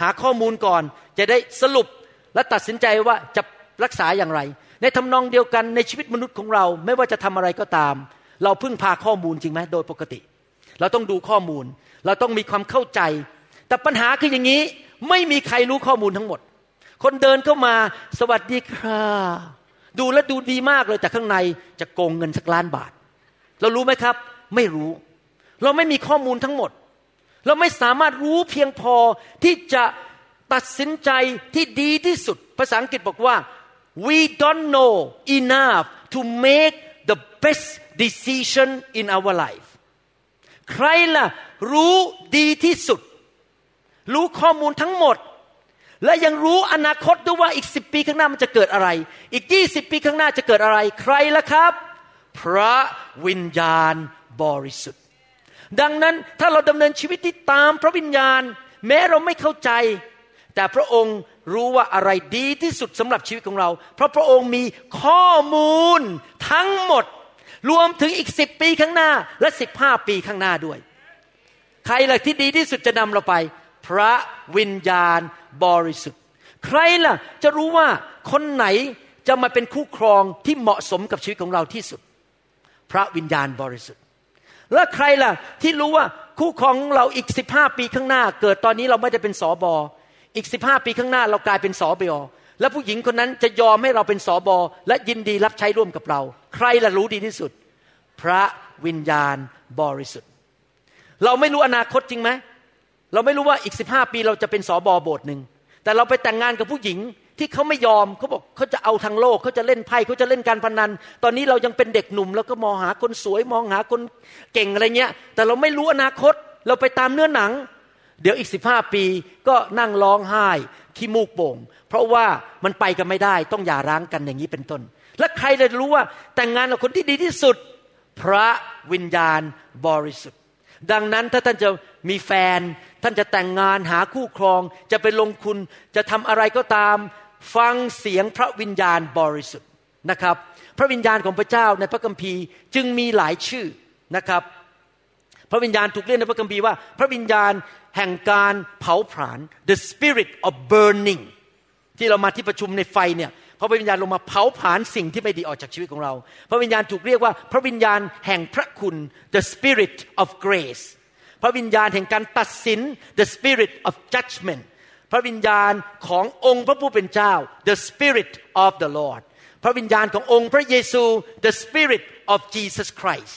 หาข้อมูลก่อนจะได้สรุปและตัดสินใจว่าจะรักษาอย่างไร ในทำนองเดียวกันในชีวิตมนุษย์ของเรา ไม่ว่าจะทำอะไรก็ตาม เราพึ่งพาข้อมูลจริงไหมโดยปกติ เราต้องดูข้อมูล เราต้องมีความเข้าใจ แต่ปัญหาคืออย่างนี้ไม่มีใครรู้ข้อมูลทั้งหมด คนเดินเข้ามาสวัสดีครับดูแลดูดีมากเลยแต่ข้างในจะโกงเงินสักล้านบาท เรารู้ไหมครับ ไม่รู้ เราไม่มีข้อมูลทั้งหมด เราไม่สามารถรู้เพียงพอที่จะตัดสินใจที่ดีที่สุด ภาษาอังกฤษบอกว่า we don't know enough to make the best decision in our life ใครล่ะรู้ดีที่สุด รู้ข้อมูลทั้งหมด และยังรู้อนาคตด้วยว่าอีกสิบปีข้างหน้ามันจะเกิดอะไร อีกยี่สิบปีข้างหน้าจะเกิดอะไร ใครล่ะครับ พระวิญญาณบริสุทธิ์ ดังนั้นถ้าเราดำเนินชีวิตที่ตามพระวิญญาณ แม้เราไม่เข้าใจ แต่พระองค์รู้ว่าอะไรดีที่สุดสำหรับชีวิตของเรา เพราะพระองค์มีข้อมูลทั้งหมด รวมถึงอีกสิบปีข้างหน้าและสิบห้าปีข้างหน้าด้วย ใครล่ะที่ดีที่สุดจะนำเราไป พระวิญญาณ บริสุทธิ์ ใครล่ะจะรู้ว่าคนไหนจะมาเป็นคู่ครองที่เหมาะสมกับชีวิตของเราที่สุด พระวิญญาณบริสุทธิ์ แล้วใครล่ะที่รู้ว่าคู่ของเราอีกสิบห้าปีข้างหน้า เกิดตอนนี้เราไม่ได้เป็นสอบออีกสิบห้าปีข้างหน้าเรากลายเป็นสอบอแล้วผู้หญิงคนนั้นจะยอมให้เราเป็นสอบอและยินดีรับใช้ร่วมกับเรา ใครล่ะรู้ดีที่สุด พระวิญญาณบริสุทธิ์ เราไม่รู้อนาคตจริงไหม เราไม่รู้ว่าอีกสิบห้าปีเราจะเป็นสอบอโบสถ์หนึ่งแต่เราไปแต่งงานกับผู้หญิงที่เขาไม่ยอมเขาบอกเขาจะเอาทางโลกเขาจะเล่นไพ่เขาจะเล่นการพนัน ตอนนี้เรายังเป็นเด็กหนุ่ม แล้วก็มองหาคนสวยมองหาคนเก่งอะไรเงี้ย แต่เราไม่รู้อนาคตเราไปตามเนื้อหนัง เดี๋ยวอีกสิบห้าปีก็นั่งร้องไห้ขี้มูกโป่ง เพราะว่ามันไปกันไม่ได้ต้องหย่าร้างกันอย่างนี้เป็นต้น และใครจะรู้ว่าแต่งงานกับคนที่ดีที่สุด พระวิญญาณบริสุทธิ์ ดังนั้นถ้าท่านจะมีแฟน ท่านจะแต่งงานหาคู่ครอง จะไปลงทุนจะทำอะไรก็ตาม ฟังเสียงพระวิญญาณบริสุทธิ์นะครับ พระวิญญาณของพระเจ้าในพระคัมภีร์จึงมีหลายชื่อนะครับ พระวิญญาณถูกเรียกในพระคัมภีร์ว่า พระวิญญาณแห่งการเผาผลาญ the spirit of burning ที่เรามาที่ประชุมในไฟเนี่ยพระวิญญาณลงมาเผาผลาญสิ่งที่ไม่ดีออกจากชีวิตของเรา พระวิญญาณถูกเรียกว่าพระวิญญาณแห่งพระคุณ the spirit of grace ระวิญญาณแห่งการตัดสิน the spirit of judgment พระวิญญาณขององค์พระผู้เป็นเจ้า the spirit of the Lord พระวิญญาณขององค์พระเยซู the spirit of Jesus Christ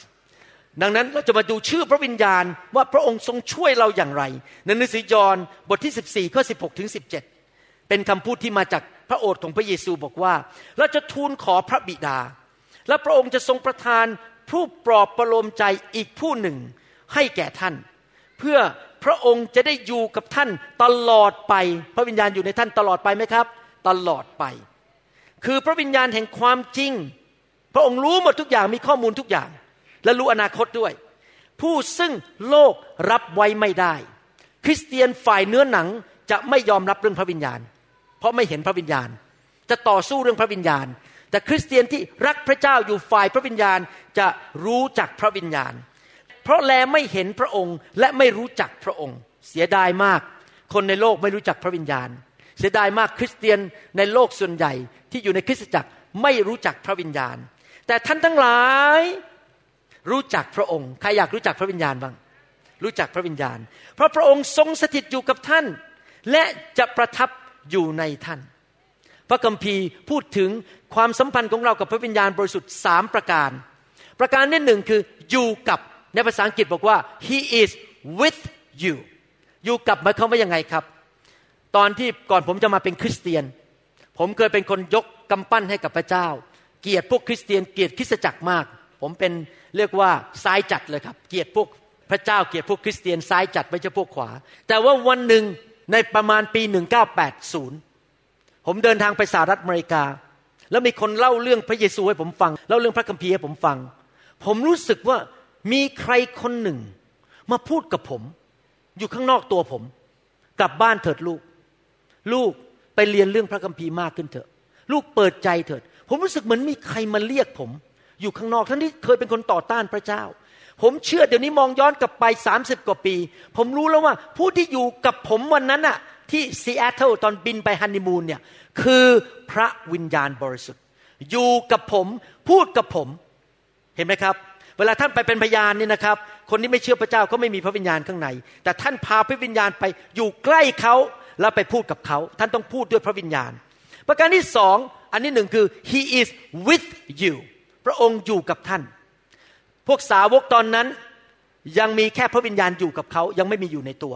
ดังนั้นเราจะมาดูชื่อพระวิญญาณว่าพระองค์ทรงช่วยเราอย่างไรในหนังสือยอห์นบทที่ 14ข้อ16ถึง17 เป็นคำพูดที่มาจากพระโอษฐ์ของพระเยซูบอกว่า เราจะทูลขอพระบิดา และพระองค์จะทรงประทานผู้ปลอบประโลมใจอีกผู้หนึ่งให้แก่ท่าน เพื่อพระองค์จะได้อยู่กับท่านตลอดไป พระวิญญาณอยู่ในท่านตลอดไปไหมครับ ตลอดไป คือพระวิญญาณแห่งความจริง พระองค์รู้หมดทุกอย่างมีข้อมูลทุกอย่าง และรู้อนาคตด้วย ผู้ซึ่งโลกรับไว้ไม่ได้ คริสเตียนฝ่ายเนื้อหนังจะไม่ยอมรับเรื่องพระวิญญาณ เพราะไม่เห็นพระวิญญาณ จะต่อสู้เรื่องพระวิญญาณ แต่คริสเตียนที่รักพระเจ้าอยู่ฝ่ายพระวิญญาณจะรู้จักพระวิญญาณ ราะแลไม่เห็นพระองค์และไม่รู้จักพระองค์ เสียดายมาก คนในโลกไม่รู้จักพระวิญญาณ เสียดายมากคริสเตียนในโลกส่วนใหญ่ที่อยู่ในคริสตจักรไม่รู้จักพระวิญญาณ แต่ท่านทั้งหลายรู้จักพระองค์ใครอยากรู้จักพระวิญญาณบ้าง รู้จักพระวิญญาณ เพราะพระองค์ทรงสถิตอยู่กับท่าน และจะประทับอยู่ในท่าน พระคัมภีร์พูดถึงความสัมพันธ์ของเรากับพระวิญญาณบริสุทธิ์สามประการ ประการที่หนึ่งคืออยู่กับ ในภาษาอังกฤษบอกว่า he is with you อยู่กับหมายความว่ายังไงครับ ตอนที่ก่อนผมจะมาเป็นคริสเตียน ผมเคยเป็นคนยกกำปั้นให้กับพระเจ้า เกลียดพวกคริสเตียน เกลียดคริสตจักรมาก ผมเป็นเรียกว่าซ้ายจัดเลยครับ เกลียดพวกพระเจ้าเกลียดพวกคริสเตียนซ้ายจัดไม่ใช่พวกขวา แต่ว่าวันหนึ่งในประมาณปี 1980 ผมเดินทางไปสหรัฐอเมริกา แล้วมีคนเล่าเรื่องพระเยซูให้ผมฟัง เล่าเรื่องพระคัมภีร์ให้ผมฟัง ผมรู้สึกว่า มีใครคนหนึ่ง มาพูดกับผม อยู่ข้างนอกตัวผม กลับบ้านเถิดลูก ลูกไปเรียนเรื่องพระคัมภีร์มากขึ้นเถอะ ลูกเปิดใจเถิด ผมรู้สึกเหมือนมีใครมาเรียกผม อยู่ข้างนอกท่านที่เคยเป็นคนต่อต้านพระเจ้า ผมเชื่อเดี๋ยวนี้มองย้อนกลับไปสามสิบกว่าปี ผมรู้แล้วว่า ผู้ที่อยู่กับผมวันนั้นอะที่ซีแอตเทิลตอนบินไปฮันนีมูนเนี่ยคือพระวิญญาณบริสุทธิ์ อยู่กับผมพูดกับผมเห็นไหมครับ เวลาท่านไปเป็นพยานนี่นะครับ คนที่ไม่เชื่อพระเจ้าก็ไม่มีพระวิญญาณข้างใน แต่ท่านพาพระวิญญาณไปอยู่ใกล้เขาแล้วไปพูดกับเขา ท่านต้องพูดด้วยพระวิญญาณ ประการที่สองอันที่หนึ่งคือ he is with you พระองค์อยู่กับท่าน พวกสาวกตอนนั้นยังมีแค่พระวิญญาณอยู่กับเขายังไม่มีอยู่ในตัว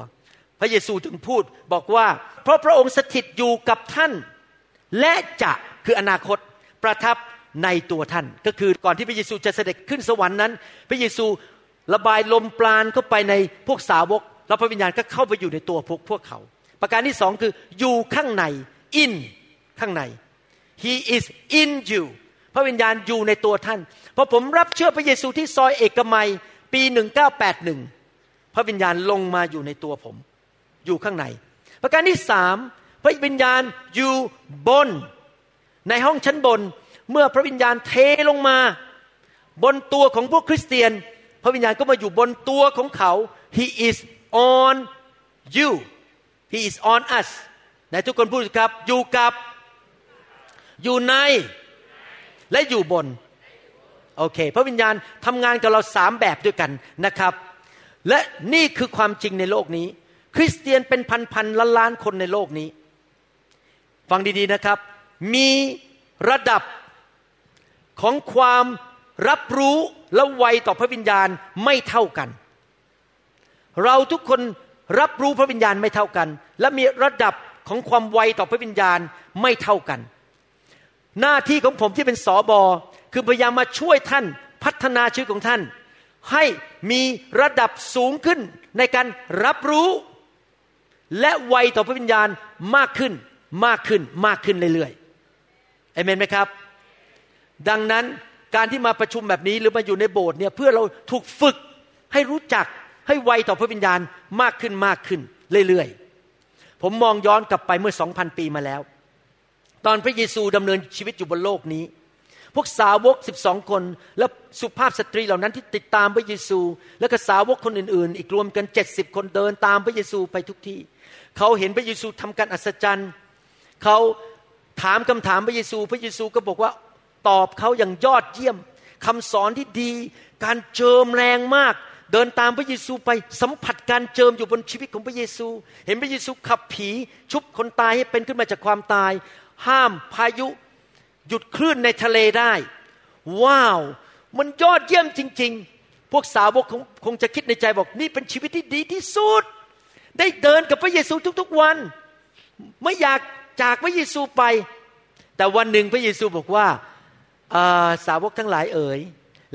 พระเยซูถึงพูดบอกว่า เพราะพระองค์สถิตอยู่กับท่าน และจะคืออนาคตประทับ ในตัวท่าน ก็คือก่อนที่พระเยซูจะเสด็จขึ้นสวรรค์นั้น พระเยซูระบายลมปราณเข้าไปในพวกสาวก แล้วพระวิญญาณก็เข้าไปอยู่ในตัวพวกพวกเขา ประการที่สองคืออยู่ข้างใน in ข้างใน he is in you พระวิญญาณอยู่ในตัวท่านพอผมรับเชื่อพระเยซูที่ซอยเอกมัยปี 1981 พระวิญญาณลงมาอยู่ในตัวผม อยู่ข้างใน ประการที่สามพระวิญญาณอยู่บน ในห้องชั้นบน เมื่อพระวิญญาณเทลงมา บนตัวของพวกคริสเตียน พระวิญญาณก็มาอยู่บนตัวของเขา He is on you He is on us ไหนทุกคนพูดครับ อยู่กับ อยู่ใน และอยู่บน โอเค พระวิญญาณทำงานกับเราสามแบบด้วยกันนะครับ และนี่คือความจริงในโลกนี้ คริสเตียนเป็นพันๆล้านล้านคนในโลกนี้ ฟังดีๆนะครับ มีระดับ ของความรับรู้และไวต่อพระวิญญาณไม่เท่ากัน เราทุกคนรับรู้พระวิญญาณไม่เท่ากัน และมีระดับของความไวต่อพระวิญญาณไม่เท่ากัน หน้าที่ของผมที่เป็นสอบอคือพยายามมาช่วยท่านพัฒนาชีวิตของท่าน ให้มีระดับสูงขึ้นในการรับรู้ และไวต่อพระวิญญาณมากขึ้นมากขึ้นมากขึ้นเรื่อยๆเอเมนไหมครับ ดังนั้นการที่มาประชุมแบบนี้หรือมาอยู่ในโบสถ์เนี่ยเพื่อเราถูกฝึกให้รู้จักให้ไวต่อพระวิญญาณมากขึ้นมากขึ้นเรื่อยๆ ผมมองย้อนกลับไปเมื่อสองพันปีมาแล้ว ตอนพระเยซูดำเนินชีวิตอยู่บนโลกนี้ พวกสาวกสิบสองคน และสุภาพสตรีเหล่านั้นที่ติดตามพระเยซู และก็สาวกคนอื่นๆ อีกรวมกันเจ็ดสิบคนเดินตามพระเยซูไปทุกที่ เขาเห็นพระเยซูทำการอัศจรรย์ เขาถามคำถามพระเยซู พระเยซูก็บอกว่า ตอบเขาอย่างยอดเยี่ยมคำสอนที่ดี การเจิมแรงมาก เดินตามพระเยซูไปสัมผัสการเจิมอยู่บนชีวิตของพระเยซู เห็นพระเยซูขับผีชุบคนตายให้เป็นขึ้นมาจากความตาย ห้ามพายุหยุดคลื่นในทะเลได้ ว้าว มันยอดเยี่ยมจริง ๆ พวกสาวกคงคงจะคิดในใจบอกนี่เป็นชีวิตที่ดีที่สุด ได้เดินกับพระเยซูทุกๆวัน ไม่อยากจากพระเยซูไป แต่วันหนึ่งพระเยซูบอกว่า สาวกทั้งหลายเอ๋ย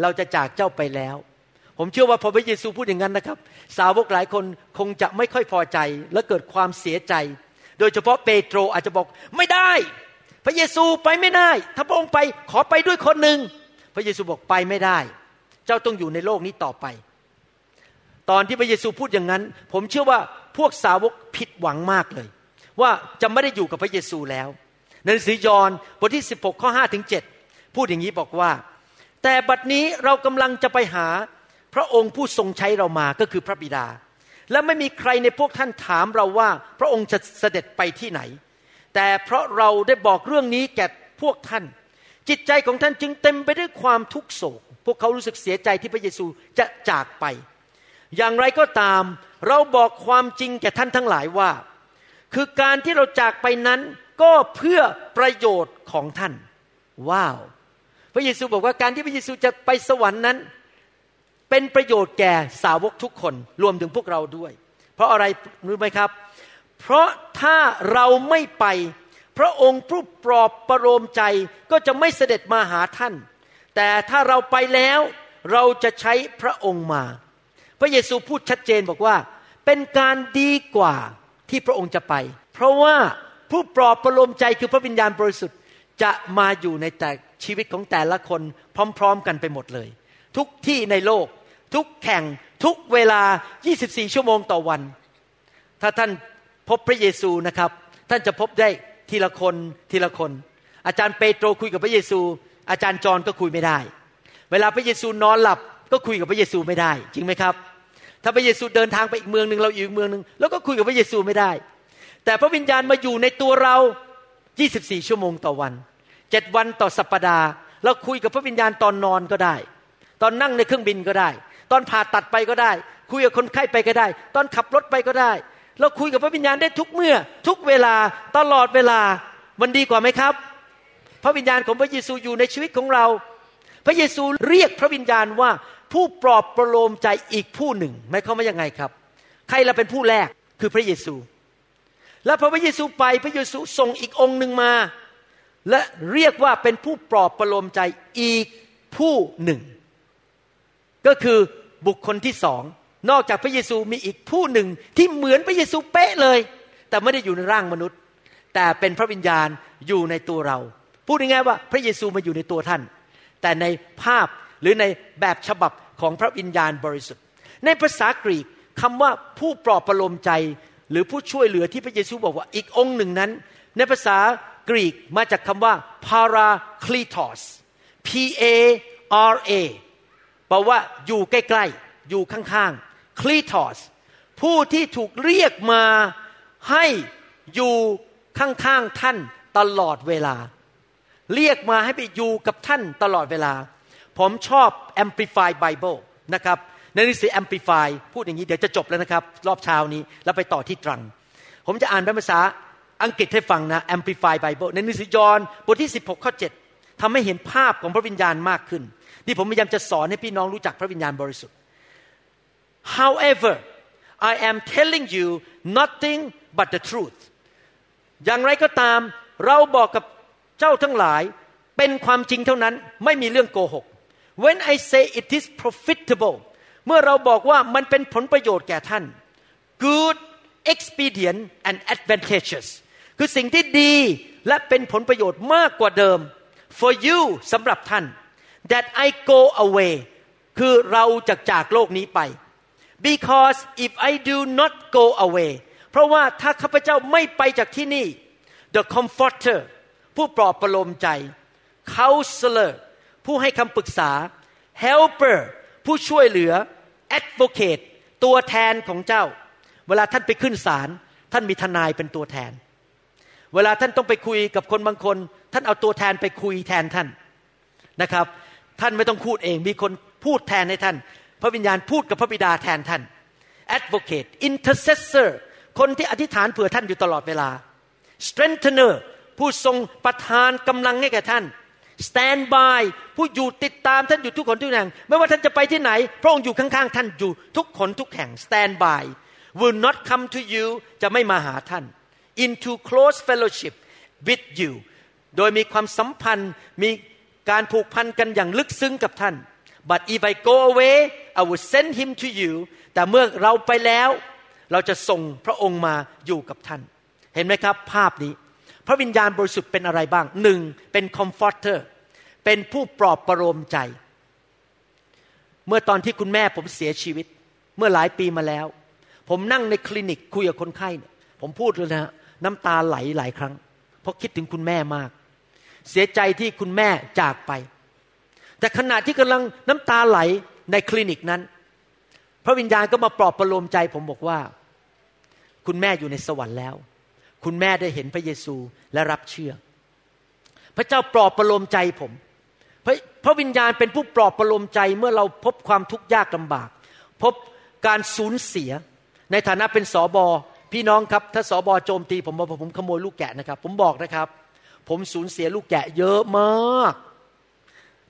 เราจะจากเจ้าไปแล้ว ผมเชื่อว่าพอพระเยซูพูดอย่างนั้นนะครับ สาวกหลายคนคงจะไม่ค่อยพอใจและเกิดความเสียใจ โดยเฉพาะเปโตรอาจจะบอกไม่ได้ พระเยซูไปไม่ได้ ถ้าพระองค์ไปขอไปด้วยคนหนึ่งพระเยซูบอกไปไม่ได้ เจ้าต้องอยู่ในโลกนี้ต่อไป ตอนที่พระเยซูพูดอย่างนั้น ผมเชื่อว่าพวกสาวกผิดหวังมากเลย ว่าจะไม่ได้อยู่กับพระเยซูแล้วในสือยอห์นบทที่ 16 ข้อ5ถึง7 พูดอย่างนี้บอกว่า แต่บัดนี้เรากำลังจะไปหาพระองค์ผู้ทรงใช้เรามาก็คือพระบิดา และไม่มีใครในพวกท่านถามเราว่า พระองค์จะเสด็จไปที่ไหน แต่เพราะเราได้บอกเรื่องนี้แก่พวกท่าน จิตใจของท่านจึงเต็มไปด้วยความทุกโศก พวกเขารู้สึกเสียใจที่พระเยซูจะจากไป อย่างไรก็ตามเราบอกความจริงแก่ท่านทั้งหลายว่า คือการที่เราจากไปนั้นก็เพื่อประโยชน์ของท่าน ว้าว ระเยซูบอกว่าการที่พระเยซูจะไปสวรรค์นั้น เป็นประโยชน์แก่สาวกทุกคนรวมถึงพวกเราด้วย เพราะอะไรรู้ไหมครับ เพราะถ้าเราไม่ไป พระองค์ผู้ปลอบประโลมใจก็จะไม่เสด็จมาหาท่าน แต่ถ้าเราไปแล้วเราจะใช้พระองค์มา พระเยซูพูดชัดเจนบอกว่า เป็นการดีกว่าที่พระองค์จะไป เพราะว่าผู้ปลอบประโลมใจคือพระวิญญาณบริสุทธิ์จะมาอยู่ในแต่ ชีวิตของแต่ละคนพร้อม ๆ กันไปหมดเลย ทุกที่ในโลก ทุกแข่งทุกเวลา 24 ชั่วโมงต่อวัน ถ้าท่านพบพระเยซูนะครับ ท่านจะพบได้ทีละคนทีละคน อาจารย์เปโตรคุยกับพระเยซู อาจารย์จอนก็คุยไม่ได้ เวลาพระเยซูนอนหลับก็คุยกับพระเยซูไม่ได้ จริงไหมครับ ถ้าพระเยซูเดินทางไปอีกเมืองหนึ่งเราอยู่อีกเมืองหนึ่งแล้วก็คุยกับพระเยซูไม่ได้ แต่พระวิญญาณมาอยู่ในตัวเรา 24 ชั่วโมงต่อวัน เจ็ดวันต่อสัปปดาห์เราคุยกับพระวิญญาณตอนนอนก็ได้ ตอนนั่งในเครื่องบินก็ได้ ตอนผ่าตัดไปก็ได้ คุยกับคนไข้ไปก็ได้ ตอนขับรถไปก็ได้ เราคุยกับพระวิญญาณได้ทุกเมื่อ ทุกเวลาตลอดเวลามันดีกว่าไหมครับ พระวิญญาณของพระเยซูอยู่ในชีวิตของเรา พระเยซูเรียกพระวิญญาณว่าผู้ปลอบประโลมใจอีกผู้หนึ่งหมายความว่ายังไงครับ ใครเราเป็นผู้แรกคือพระเยซู แล้วพอพระเยซูไปพระเยซูส่งอีกองค์หนึ่งมา และเรียกว่าเป็นผู้ปลอบประโลมใจอีกผู้หนึ่ง ก็คือบุคคลที่สองนอกจากพระเยซูมีอีกผู้หนึ่งที่เหมือนพระเยซูเป๊ะเลย แต่ไม่ได้อยู่ในร่างมนุษย์ แต่เป็นพระวิญญาณอยู่ในตัวเรา พูดง่ายๆว่าพระเยซูมาอยู่ในตัวท่าน แต่ในภาพหรือในแบบฉบับของพระวิญญาณบริสุทธิ์ ในภาษากรีกคำว่าผู้ปลอบประโลมใจหรือผู้ช่วยเหลือที่พระเยซูบอกว่าอีกองค์หนึ่งนั้น ในภาษา กรีกมาจากคำว่า parakletos p a r a แปลว่าอยู่ใกล้ๆ อยู่ข้างๆ kletos ผู้ที่ถูกเรียกมาให้อยู่ข้างๆท่านตลอดเวลา เรียกมาให้ไปอยู่กับท่านตลอดเวลา ผมชอบ Amplify Bible นะครับในหนังสือ Amplify พูดอย่างนี้เดี๋ยวจะจบแล้วนะครับ รอบเช้านี้แล้วไปต่อที่ตรัง ผมจะอ่านเป็นภาษา อังกฤษให้ฟังนะ Amplify Bible ในหนังสือยอห์นบทที่ 16 ข้อ 7ทำให้เห็นภาพของพระวิญญาณมากขึ้นที่ผมพยายามจะสอนให้พี่น้องรู้จักพระวิญญาณบริสุทธิ์ however I am telling you nothing but the truth อย่างไรก็ตามเราบอกกับเจ้าทั้งหลายเป็นความจริงเท่านั้นไม่มีเรื่องโกหก When I say it is profitable เมื่อเราบอกว่ามันเป็นผลประโยชน์แก่ท่าน good expedient and advantageous คือสิ่งที่ดีและเป็นผลประโยชน์มากกว่าเดิม for you สำหรับท่าน that I go away คือเราจะจากโลกนี้ไป because if I do not go away เพราะว่าถ้าข้าพเจ้าไม่ไปจากที่นี่ the comforter ผู้ปลอบประโลมใจ counselor ผู้ให้คำปรึกษา helper ผู้ช่วยเหลือ advocate ตัวแทนของเจ้า เวลาท่านไปขึ้นศาลท่านมีทนายเป็นตัวแทน เวลาท่านต้องไปคุยกับคนบางคน ท่านเอาตัวแทนไปคุยแทนท่านนะครับ ท่านไม่ต้องพูดเองมีคนพูดแทนให้ท่าน พระวิญญาณพูดกับพระบิดาแทนท่าน advocate intercessor คนที่อธิษฐานเผื่อท่านอยู่ตลอดเวลา strengthener ผู้ทรงประทานกำลังให้แก่ท่าน stand by ผู้อยู่ติดตามท่านอยู่ทุกคนทุกแห่ง ไม่ว่าท่านจะไปที่ไหน พระองค์อยู่ข้างๆ ท่านอยู่ทุกคนทุกแห่ง stand by will not come to you จะไม่มาหาท่าน into close fellowship with you โดยมีความสัมพันธ์มีการผูกพันกันอย่างลึกซึ้งกับท่าน but if I go away I will send him to you แต่เมื่อเราไปแล้ว เราจะส่งพระองค์มาอยู่กับท่าน เห็นไหมครับภาพนี้ พระวิญญาณบริสุทธิ์เป็นอะไรบ้างหนึ่งเป็น comforter เป็นผู้ปลอบประโลมใจ เมื่อตอนที่คุณแม่ผมเสียชีวิต เมื่อหลายปีมาแล้ว ผมนั่งในคลินิกคุยกับคนไข้ ผมพูดเลยนะ น้ำตาไหลหลายครั้ง เพราะคิดถึงคุณแม่มาก เสียใจที่คุณแม่จากไป แต่ขณะที่กำลังน้ำตาไหลในคลินิกนั้น พระวิญญาณก็มาปลอบประโลมใจ ผมบอกว่า คุณแม่อยู่ในสวรรค์แล้ว คุณแม่ได้เห็นพระเยซูและรับเชื่อ พระเจ้าปลอบประโลมใจผมพระพระวิญญาณเป็นผู้ปลอบประโลมใจเมื่อเราพบความทุกข์ยากลำบาก พบการสูญเสียในฐานะเป็นสอบอ พี่น้องครับถ้าสอบอโจมตี ผมบอกผมขโมยลูกแกะนะครับ ผมบอกนะครับ ผมสูญเสียลูกแกะเยอะมาก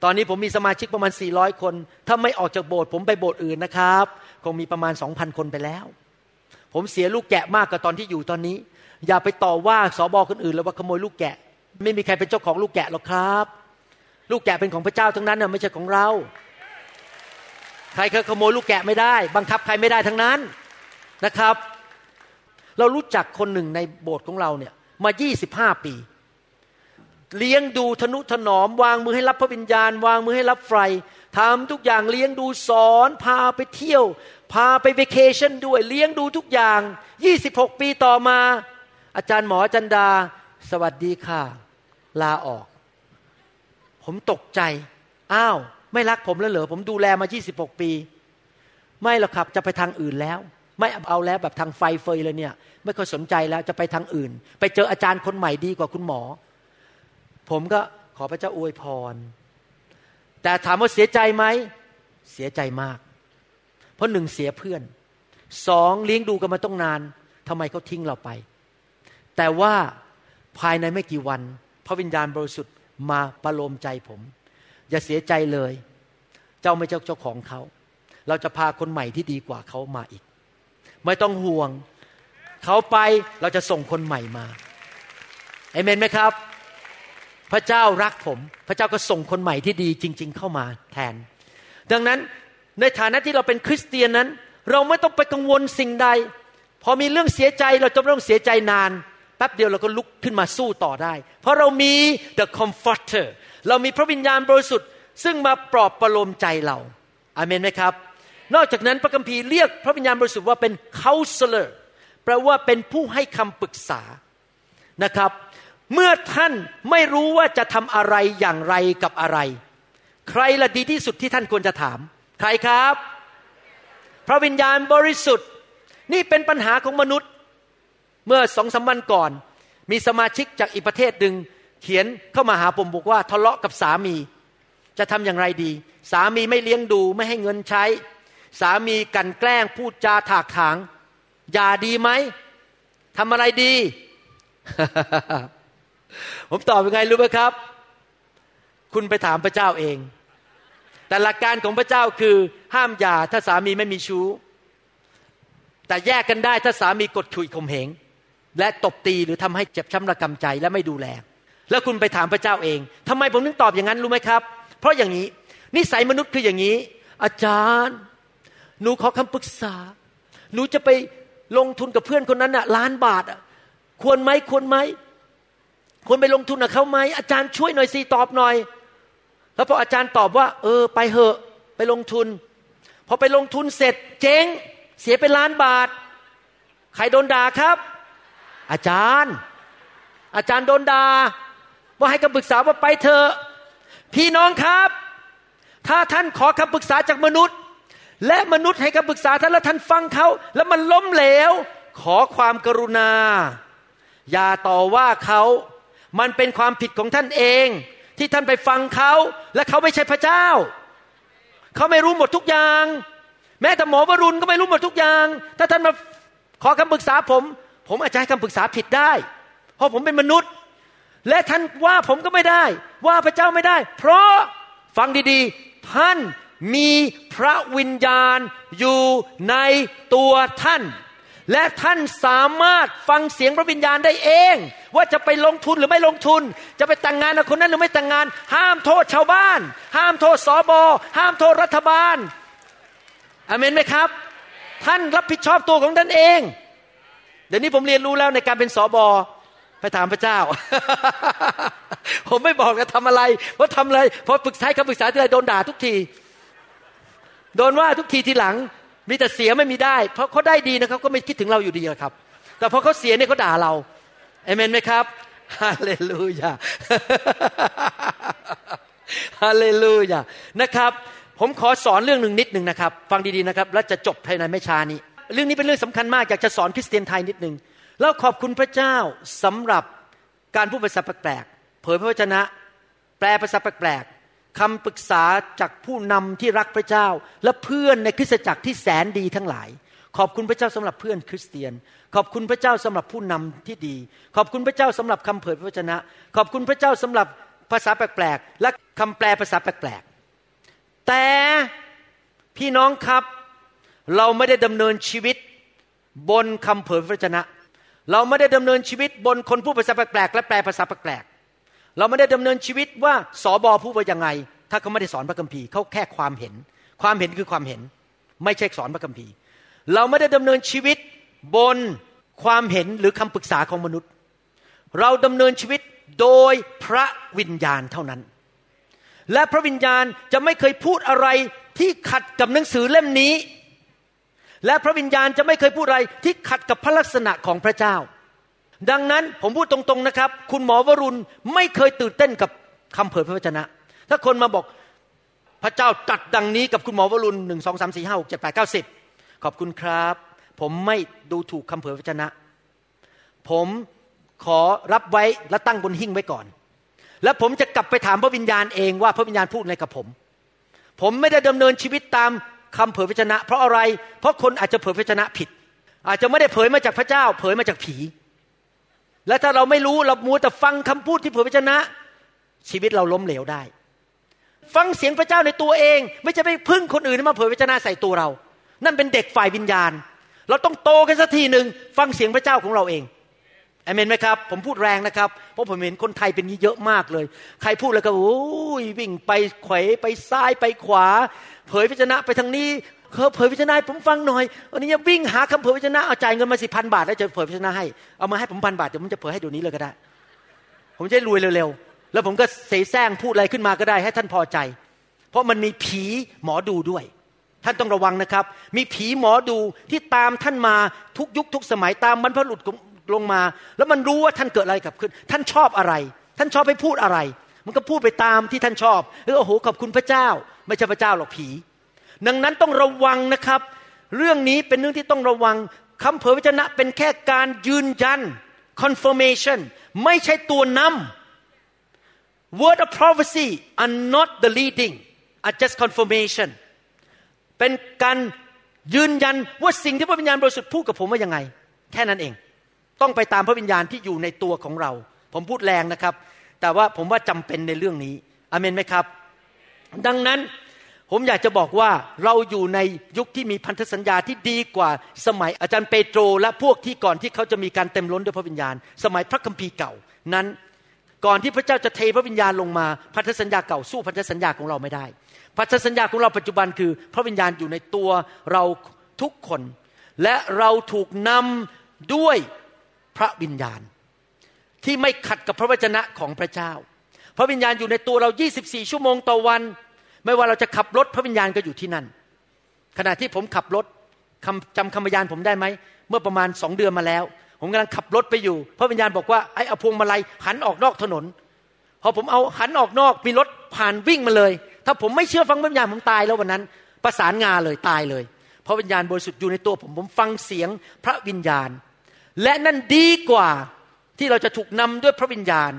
ตอนนี้ผมมีสมาชิกประมาณ 400 คน ถ้าไม่ออกจากโบสถ์ผมไปโบสถ์อื่นนะครับ คงมีประมาณ 2,000 คนไปแล้ว ผมเสียลูกแกะมากกว่าตอนที่อยู่ตอนนี้ อย่าไปต่อว่าสอบอคนอื่นแล้วว่าขโมยลูกแกะ ไม่มีใครเป็นเจ้าของลูกแกะหรอกครับ ลูกแกะเป็นของพระเจ้าทั้งนั้นนะไม่ใช่ของเรา ใครเคยขโมยลูกแกะไม่ได้ บังคับใครไม่ได้ทั้งนั้นนะครับ เรารู้จักคนหนึ่งในโบสถ์ของเราเนี่ยมา25ปี เลี้ยงดูทนุถนอม วางมือให้รับพระวิญญาณ วางมือให้รับไฟทำทุกอย่างเลี้ยงดูสอนพาไปเที่ยว พาไปเวเคชั่นด้วยเลี้ยงดูทุกอย่าง26ปีต่อมา อาจารย์หมอจันดา สวัสดีค่ะ ลาออก ผมตกใจ อ้าว ไม่รักผมแล้วเหรอผมดูแลมา26ปี ไม่หรอกครับจะไปทางอื่นแล้ว ไม่เอาแล้วแบบทางไฟเฟยเลยเนี่ย ไม่ค่อยสนใจแล้วจะไปทางอื่น ไปเจออาจารย์คนใหม่ดีกว่าคุณหมอ ผมก็ขอพระเจ้าอวยพร แต่ถามว่าเสียใจไหมเสียใจมาก เพราะหนึ่งเสียเพื่อนสองเลี้ยงดูกันมาต้องนานทำไมเขาทิ้งเราไป แต่ว่าภายในไม่กี่วัน พระวิญญาณบริสุทธิ์มาประโลมใจผม อย่าเสียใจเลย เจ้าไม่เจ้าเจ้าของเขา เราจะพาคนใหม่ที่ดีกว่าเขามาอีก ไม่ต้องห่วง เขาไปเราจะส่งคนใหม่มาเอเมนไหมครับ พระเจ้ารักผม พระเจ้าก็ส่งคนใหม่ที่ดีจริง ๆ เข้ามาแทน ดังนั้นในฐานะที่เราเป็นคริสเตียนนั้น เราไม่ต้องไปกังวลสิ่งใด พอมีเรื่องเสียใจเราจะไม่ต้องเสียใจนานแป๊บเดียวเราก็ลุกขึ้นมาสู้ต่อได้ เพราะเรามี the comforter เรามีพระวิญญาณบริสุทธิ์ ซึ่งมาปลอบประโลมใจเราอาเมนไหมครับ นอกจากนั้นพระคัมภีร์เรียกพระวิญญาณบริสุทธิ์ว่าเป็น counselor แปลว่าเป็นผู้ให้คำปรึกษานะครับ เมื่อท่านไม่รู้ว่าจะทำอะไรอย่างไรกับอะไร ใครละดีที่สุดที่ท่านควรจะถาม ใครครับ พระวิญญาณบริสุทธิ์ นี่เป็นปัญหาของมนุษย์ เมื่อสองสามวันก่อน มีสมาชิกจากอีกประเทศหนึ่งเขียนเข้ามาหาผมบอกว่าทะเลาะกับสามี จะทำอย่างไรดี สามีไม่เลี้ยงดูไม่ให้เงินใช้ สามีกันแกล้งพูดจาถากถางอย่าดีไหมทำอะไรดี ผมตอบยังไงรู้ไหมครับ คุณไปถามพระเจ้าเอง แต่หลักการของพระเจ้าคือ ห้ามย่าถ้าสามีไม่มีชู้ แต่แยกกันได้ถ้าสามีกดขี่ข่มเหง และตบตีหรือทำให้เจ็บช้ำระกำใจและไม่ดูแล แล้วคุณไปถามพระเจ้าเองทำไมผมถึงตอบอย่างนั้นรู้ไหมครับ เพราะอย่างนี้ นิสัยมนุษย์คืออย่างนี้ อาจารย์ หนูขอคำปรึกษา หนูจะไปลงทุนกับเพื่อนคนนั้นน่ะล้านบาทอะควรไหมควรไหมควรไปลงทุนกับเขาไหมอาจารย์ช่วยหน่อยสิตอบหน่อย แล้วพออาจารย์ตอบว่า เออ ไปเหอะไปลงทุน พอไปลงทุนเสร็จ เจ๊ง เสียเป็นล้านบาท ใครโดนด่าครับ อาจารย์ อาจารย์โดนด่าว่าให้คำปรึกษาว่าไปเถอะพี่น้องครับ ถ้าท่านขอคำปรึกษาจากมนุษย์ และมนุษย์ให้คำปรึกษาท่านแล้วท่านฟังเขา แล้วมันล้มเหลว ขอความกรุณา อย่าต่อว่าเขา มันเป็นความผิดของท่านเอง ที่ท่านไปฟังเขา และเขาไม่ใช่พระเจ้า เขาไม่รู้หมดทุกอย่าง แม้แต่หมอวรุณก็ไม่รู้หมดทุกอย่าง ถ้าท่านมาขอคำปรึกษาผม ผมอาจจะให้คำปรึกษาผิดได้ เพราะผมเป็นมนุษย์ และท่านว่าผมก็ไม่ได้ ว่าพระเจ้าไม่ได้ เพราะฟังดีๆ ท่าน มีพระวิญญาณอยู่ในตัวท่าน และท่านสามารถฟังเสียงพระวิญญาณได้เอง ว่าจะไปลงทุนหรือไม่ลงทุน จะไปแต่งงานกับคนนั้นหรือไม่แต่งงาน ห้ามโทษชาวบ้าน ห้ามโทษสอบอห้ามโทษรัฐบาลอเมนไหมครับ ท่านรับผิดชอบตัวของท่านเอง เดี๋ยวนี้ผมเรียนรู้แล้วในการเป็นสอบอไปถามพระเจ้า ผมไม่บอกจะทำอะไรว่าทำอะไรพอปรึกษาคำปรึกษาที่ไรโดนด่าทุกที โดนว่าทุกทีทีหลัง มีแต่เสียไม่มีได้ เพราะเขาได้ดีนะครับ ก็ไม่คิดถึงเราอยู่ดีครับ แต่พอเขาเสียเนี่ยเขาด่าเราเอเมนไหมครับฮาเลลูยาฮาเลลูยานะครับ ผมขอสอนเรื่องหนึ่งนิดหนึ่งนะครับ ฟังดีๆนะครับ แล้วจะจบภายในไม่ช้านี้ เรื่องนี้เป็นเรื่องสำคัญมาก อยากจะสอนคริสเตียนไทยนิดหนึ่งแล้วขอบคุณพระเจ้าสำหรับการพูดภาษาแปลกๆเผยพระวจนะ แปลภาษาแปลกๆ คำปรึกษาจากผู้นำที่รักพระเจ้า และเพื่อนในคริสตจักรที่แสนดีทั้งหลาย ขอบคุณพระเจ้าสำหรับเพื่อนคริสเตียน ขอบคุณพระเจ้าสำหรับผู้นำที่ดี ขอบคุณพระเจ้าสำหรับคำเผยพระวจนะ ขอบคุณพระเจ้าสำหรับภาษาแปลกๆและคำแปลภาษาแปลกๆแต่พี่น้องครับเราไม่ได้ดำเนินชีวิตบนคำเผยพระวจนะ เราไม่ได้ดำเนินชีวิตบนคนพูดภาษาแปลกๆและแปลภาษาแปลกๆ เราไม่ได้ดำเนินชีวิตว่าสอบอพูดว่ายังไง ถ้าเขาไม่ได้สอนพระคัมภีร์เขาแค่ความเห็น ความเห็นคือความเห็น ไม่ใช่สอนพระคัมภีร์ เราไม่ได้ดำเนินชีวิตบนความเห็นหรือคำปรึกษาของมนุษย์ เราดำเนินชีวิตโดยพระวิญญาณเท่านั้น และพระวิญญาณจะไม่เคยพูดอะไรที่ขัดกับหนังสือเล่มนี้ และพระวิญญาณจะไม่เคยพูดอะไรที่ขัดกับพระลักษณะของพระเจ้า ดังนั้นผมพูดตรงๆนะครับ คุณหมอวรุณไม่เคยตื่นเต้นกับคำเผยพระวจนะ ถ้าคนมาบอกพระเจ้าตัดดังนี้กับคุณหมอวรุณหนึ่งสองสามสี่ห้าหกเจ็ดแปดเก้าสิบขอบคุณครับ ผมไม่ดูถูกคำเผยพระวจนะ ผมขอรับไว้และตั้งบนหิ้งไว้ก่อน แล้วผมจะกลับไปถามพระวิญญาณเองว่าพระวิญญาณพูดอะไรกับผม ผมไม่ได้ดำเนินชีวิตตามคำเผยพระชนะ เพราะอะไร เพราะคนอาจจะเผยพระชนะผิด อาจจะไม่ได้เผยมาจากพระเจ้า เผยมาจากผี และถ้าเราไม่รู้เรามัวแต่ฟังคำพูดที่เผยพระชนะ ชีวิตเราล้มเหลวได้ ฟังเสียงพระเจ้าในตัวเอง ไม่จะไปพึ่งคนอื่นมาเผยพระชนะใส่ตัวเรา นั่นเป็นเด็กฝ่ายวิญญาณ เราต้องโตกันสักทีหนึ่งฟังเสียงพระเจ้าของเราเองเอเมนไหมครับ ผมพูดแรงนะครับ เพราะผมเห็นคนไทยเป็นนี้เยอะมากเลย ใครพูดแล้วก็โอ้ยวิ่งไปเขวไปซ้ายไปขวา เผยพระชนะไปทางนี้ เขาเผยพระชนะผมฟังหน่อยวันนี้วิ่งหาคำเผยพระชนะเอาจ่ายเงินมาสิพันบาทแล้วจะเผยพระชนะให้เอามาให้ผมพันบาทเดี๋ยวผมจะเผยให้เดี๋ยวนี้เลยก็ได้ ผมจะรวยเร็วๆแล้วผมก็เสแสร้งพูดอะไรขึ้นมาก็ได้ให้ท่านพอใจ เพราะมันมีผีหมอดูด้วย ท่านต้องระวังนะครับ มีผีหมอดูที่ตามท่านมาทุกยุคทุกสมัยตามบรรพบุรุษลงมา แล้วมันรู้ว่าท่านเกิดอะไรกับขึ้น ท่านชอบอะไร ท่านชอบให้พูดอะไร มันก็พูดไปตามที่ท่านชอบเออโอ้โหขอบคุณพระเจ้า ไม่ใช่พระเจ้าหรอกผี ดังนั้นต้องระวังนะครับ เรื่องนี้เป็นเรื่องที่ต้องระวังคำเผยพระชนะเป็นแค่การยืนยัน confirmation ไม่ใช่ตัวนำ word of prophecy are not the leading are just confirmation เป็นการยืนยันว่าสิ่งที่พระวิญญาณบริสุทธิ์พูดกับผมว่ายังไง แค่นั้นเอง ต้องไปตามพระวิญญาณที่อยู่ในตัวของเรา ผมพูดแรงนะครับ แต่ว่าผมว่าจำเป็นในเรื่องนี้อเมนไหมครับ ดังนั้น ผมอยากจะบอกว่าเราอยู่ในยุคที่มีพันธสัญญาที่ดีกว่าสมัยอาจารย์เปโตร และพวกที่ก่อนที่เขาจะมีการเต็มล้นด้วยพระวิญญาณ สมัยพระคัมภีร์เก่านั้น ก่อนที่พระเจ้าจะเทพระวิญญาณลงมาพันธสัญญาเก่าสู้พันธสัญญาของเราไม่ได้พันธสัญญาของเราปัจจุบันคือพระวิญญาณอยู่ในตัวเราทุกคน และเราถูกนำด้วยพระวิญญาณ ที่ไม่ขัดกับพระวจนะของพระเจ้า พระวิญญาณอยู่ในตัวเรา 24 ชั่วโมงต่อวัน ไม่ว่าเราจะขับรถพระวิญญาณก็อยู่ที่นั่น ขณะที่ผมขับรถคำจำคำพยานผมได้ไหม เมื่อประมาณสองเดือนมาแล้ว ผมกำลังขับรถไปอยู่ พระวิญญาณบอกว่าไอ้เอาพวงมาลัยหันออกนอกถนน พอผมเอาหันออกนอกมีรถผ่านวิ่งมาเลย ถ้าผมไม่เชื่อฟังพระวิญญาณผมตายแล้ววันนั้น ประสานงาเลยตายเลย พระวิญญาณบริสุทธิ์อยู่ในตัวผมผมฟังเสียงพระวิญญาณ และนั่นดีกว่าที่เราจะถูกนำด้วยพระวิญญาณ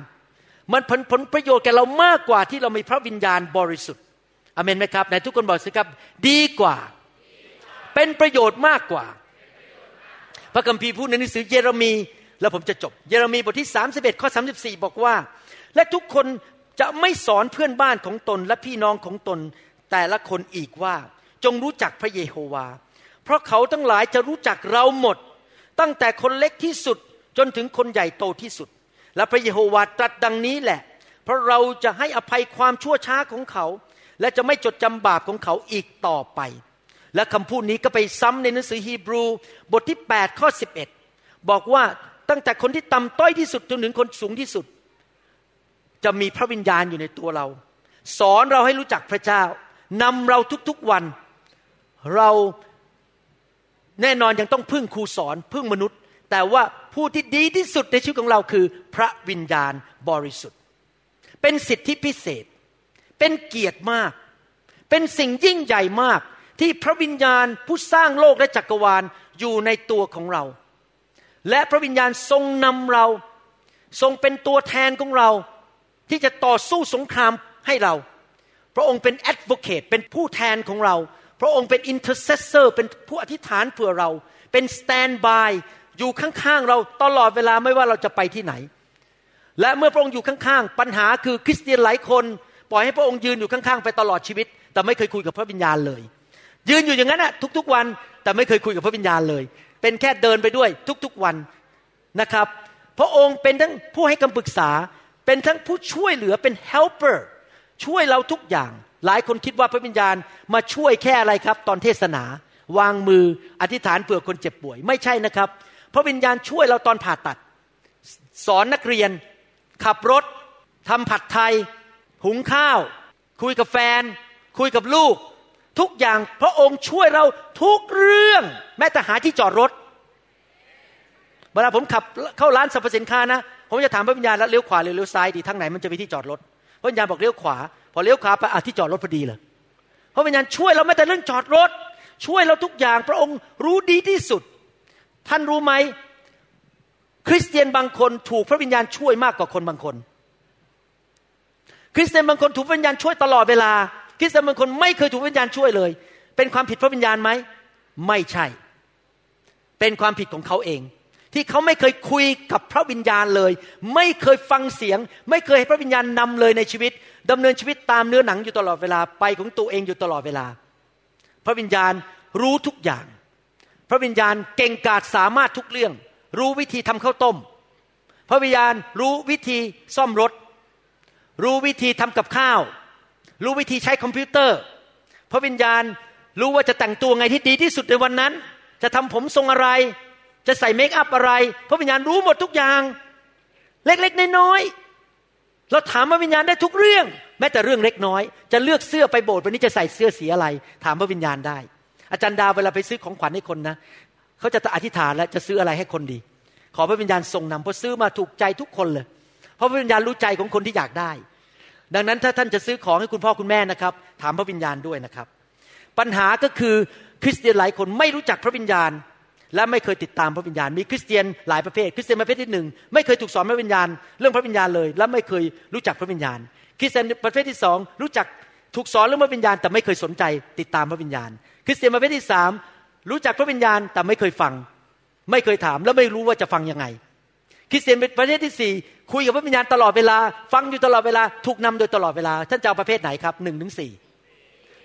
มันผลผลประโยชน์แก่เรามากกว่าที่เรามีพระวิญญาณบริสุทธิ์ อเมนไหมครับไหนทุกคนบอกสิครับ ดีกว่า เป็นประโยชน์มากกว่า พระคัมภีร์พูดในหนังสือเยเรมี แล้วผมจะจบ เยเรมีบทที่ 31 ข้อ 34 บอกว่า และทุกคนจะไม่สอนเพื่อนบ้านของตนและพี่น้องของตน แต่ละคนอีกว่า จงรู้จักพระเยโฮวา เพราะเขาทั้งหลายจะรู้จักเราหมด ตั้งแต่คนเล็กที่สุดจนถึงคนใหญ่โตที่สุด และพระเยโฮวาตรัสดังนี้แหละ เพราะเราจะให้อภัยความชั่วช้าของเขา และจะไม่จดจำบาปของเขาอีกต่อไป และคำพูดนี้ก็ไปซ้ำในหนังสือฮีบรู บทที่ 8 ข้อ 11 บอกว่าตั้งแต่คนที่ต่ำต้อยที่สุดจนถึงคนสูงที่สุด จะมีพระวิญญาณอยู่ในตัวเรา สอนเราให้รู้จักพระเจ้านำเราทุกๆวัน เราแน่นอนยังต้องพึ่งครูสอนพึ่งมนุษย์ แต่ว่าผู้ที่ดีที่สุดในชีวิตของเราคือ พระวิญญาณบริสุทธิ์ เป็นสิทธิพิเศษ เป็นเกียรติมาก เป็นสิ่งยิ่งใหญ่มาก ที่พระวิญญาณผู้สร้างโลกและจักรวาลอยู่ในตัวของเรา และพระวิญญาณทรงนำเรา ทรงเป็นตัวแทนของเรา ที่จะต่อสู้สงครามให้เรา พระองค์เป็น advocate เป็นผู้แทนของเรา พระองค์เป็น intercessor เป็นผู้อธิษฐานเผื่อเรา เป็น standby อยู่ข้างๆเราตลอดเวลาไม่ว่าเราจะไปที่ไหน และเมื่อพระองค์อยู่ข้างๆ ปัญหาคือคริสเตียนหลายคน ปล่อยให้พระองค์ยืนอยู่ข้างๆไปตลอดชีวิต แต่ไม่เคยคุยกับพระวิญญาณเลย ยืนอยู่อย่างนั้นอะทุกๆวันแต่ไม่เคยคุยกับพระวิญญาณเลย เป็นแค่เดินไปด้วยทุกๆวันนะครับ พระองค์เป็นทั้งผู้ให้คำปรึกษา เป็นทั้งผู้ช่วยเหลือเป็น helper ช่วยเราทุกอย่าง หลายคนคิดว่าพระวิญญาณมาช่วยแค่อะไรครับ ตอนเทศนา วางมืออธิษฐานเผื่อคนเจ็บป่วยไม่ใช่นะครับ พระวิญญาณช่วยเราตอนผ่าตัด สอนนักเรียน ขับรถทำผัดไทย หุงข้าว คุยกับแฟน คุยกับลูก ทุกอย่างพระองค์ช่วยเราทุกเรื่อง แม้แต่หาที่จอดรถเวลาผมขับเข้าร้านสรรพสินค้านะ ผมจะถามพระวิญญาณแล้วเลี้ยวขวาหรือเลี้ยวซ้ายดีทั้งไหนมันจะมีที่จอดรถพระวิญญาณบอกเลี้ยวขวา พอเลี้ยวขวาไปอาที่จอดรถพอดีเลยพระวิญญาณช่วยเราแม้แต่เรื่องจอดรถ ช่วยเราทุกอย่าง พระองค์รู้ดีที่สุด ท่านรู้ไหมคริสเตียนบางคนถูกพระวิญญาณช่วยมากกว่าคนบางคน คริสเตียนบางคนถูกวิญญาณช่วยตลอดเวลา คริสเตียนบางคนไม่เคยถูกวิญญาณช่วยเลย เป็นความผิดพระวิญญาณไหมไม่ใช่ เป็นความผิดของเขาเอง ที่เขาไม่เคยคุยกับพระวิญญาณเลย ไม่เคยฟังเสียง ไม่เคยให้พระวิญญาณนำเลยในชีวิตดำเนินชีวิตตามเนื้อหนังอยู่ตลอดเวลาไปของตัวเองอยู่ตลอดเวลา พระวิญญาณรู้ทุกอย่าง พระวิญญาณเก่งกาจสามารถทุกเรื่อง รู้วิธีทำข้าวต้ม พระวิญญาณรู้วิธีซ่อมรถ รู้วิธีทำกับข้าว รู้วิธีใช้คอมพิวเตอร์ พระวิญญาณรู้ว่าจะแต่งตัวไงที่ดีที่สุดในวันนั้น จะทำผมทรงอะไร จะใส่เมคอัพอะไร พระวิญญาณรู้หมดทุกอย่าง เล็กๆน้อยๆเราถามพระวิญญาณได้ทุกเรื่อง แม้แต่เรื่องเล็กน้อย จะเลือกเสื้อไปโบสถ์วันนี้จะใส่เสื้อสีอะไร ถามพระวิญญาณได้ อาจารย์ดาวเวลาไปซื้อของขวัญให้คนนะเขาจะอธิษฐานแล้วจะซื้ออะไรให้คนดี ขอพระวิญญาณทรงนำเพราะซื้อมาถูกใจทุกคนเลย เพราะพระวิญญาณรู้ใจของคนที่อยากได้ ดังนั้นถ้าท่านจะซื้อของให้คุณพ่อคุณแม่นะครับ ถามพระวิญญาณด้วยนะครับ ปัญหาก็คือคริสเตียนหลายคนไม่รู้จักพระวิญญาณ และไม่เคยติดตามพระวิญญาณ มีคริสเตียนหลายประเภท คริสเตียนประเภทที่หนึ่งไม่เคยถูกสอนพระวิญญาณ เรื่องพระวิญญาณเลย และไม่เคยรู้จักพระวิญญาณ คริสเตียนประเภทที่สองรู้จักถูกสอนเรื่องพระวิญญาณ แต่ไม่เคยสนใจติดตามพระวิญญาณ คริสเตียนประเภทที่สามรู้จักพระวิญญาณแต่ไม่เคยฟัง ไม่เคยถามและไม่รู้ว่าจะฟังยังไง คริสเตียนเป็นประเภทที่สี่คุยกับพระวิญญาณตลอดเวลา ฟังอยู่ตลอดเวลาถูกนำโดยตลอดเวลาท่านจะเอาประเภทไหนครับหนึ่งถึงสี่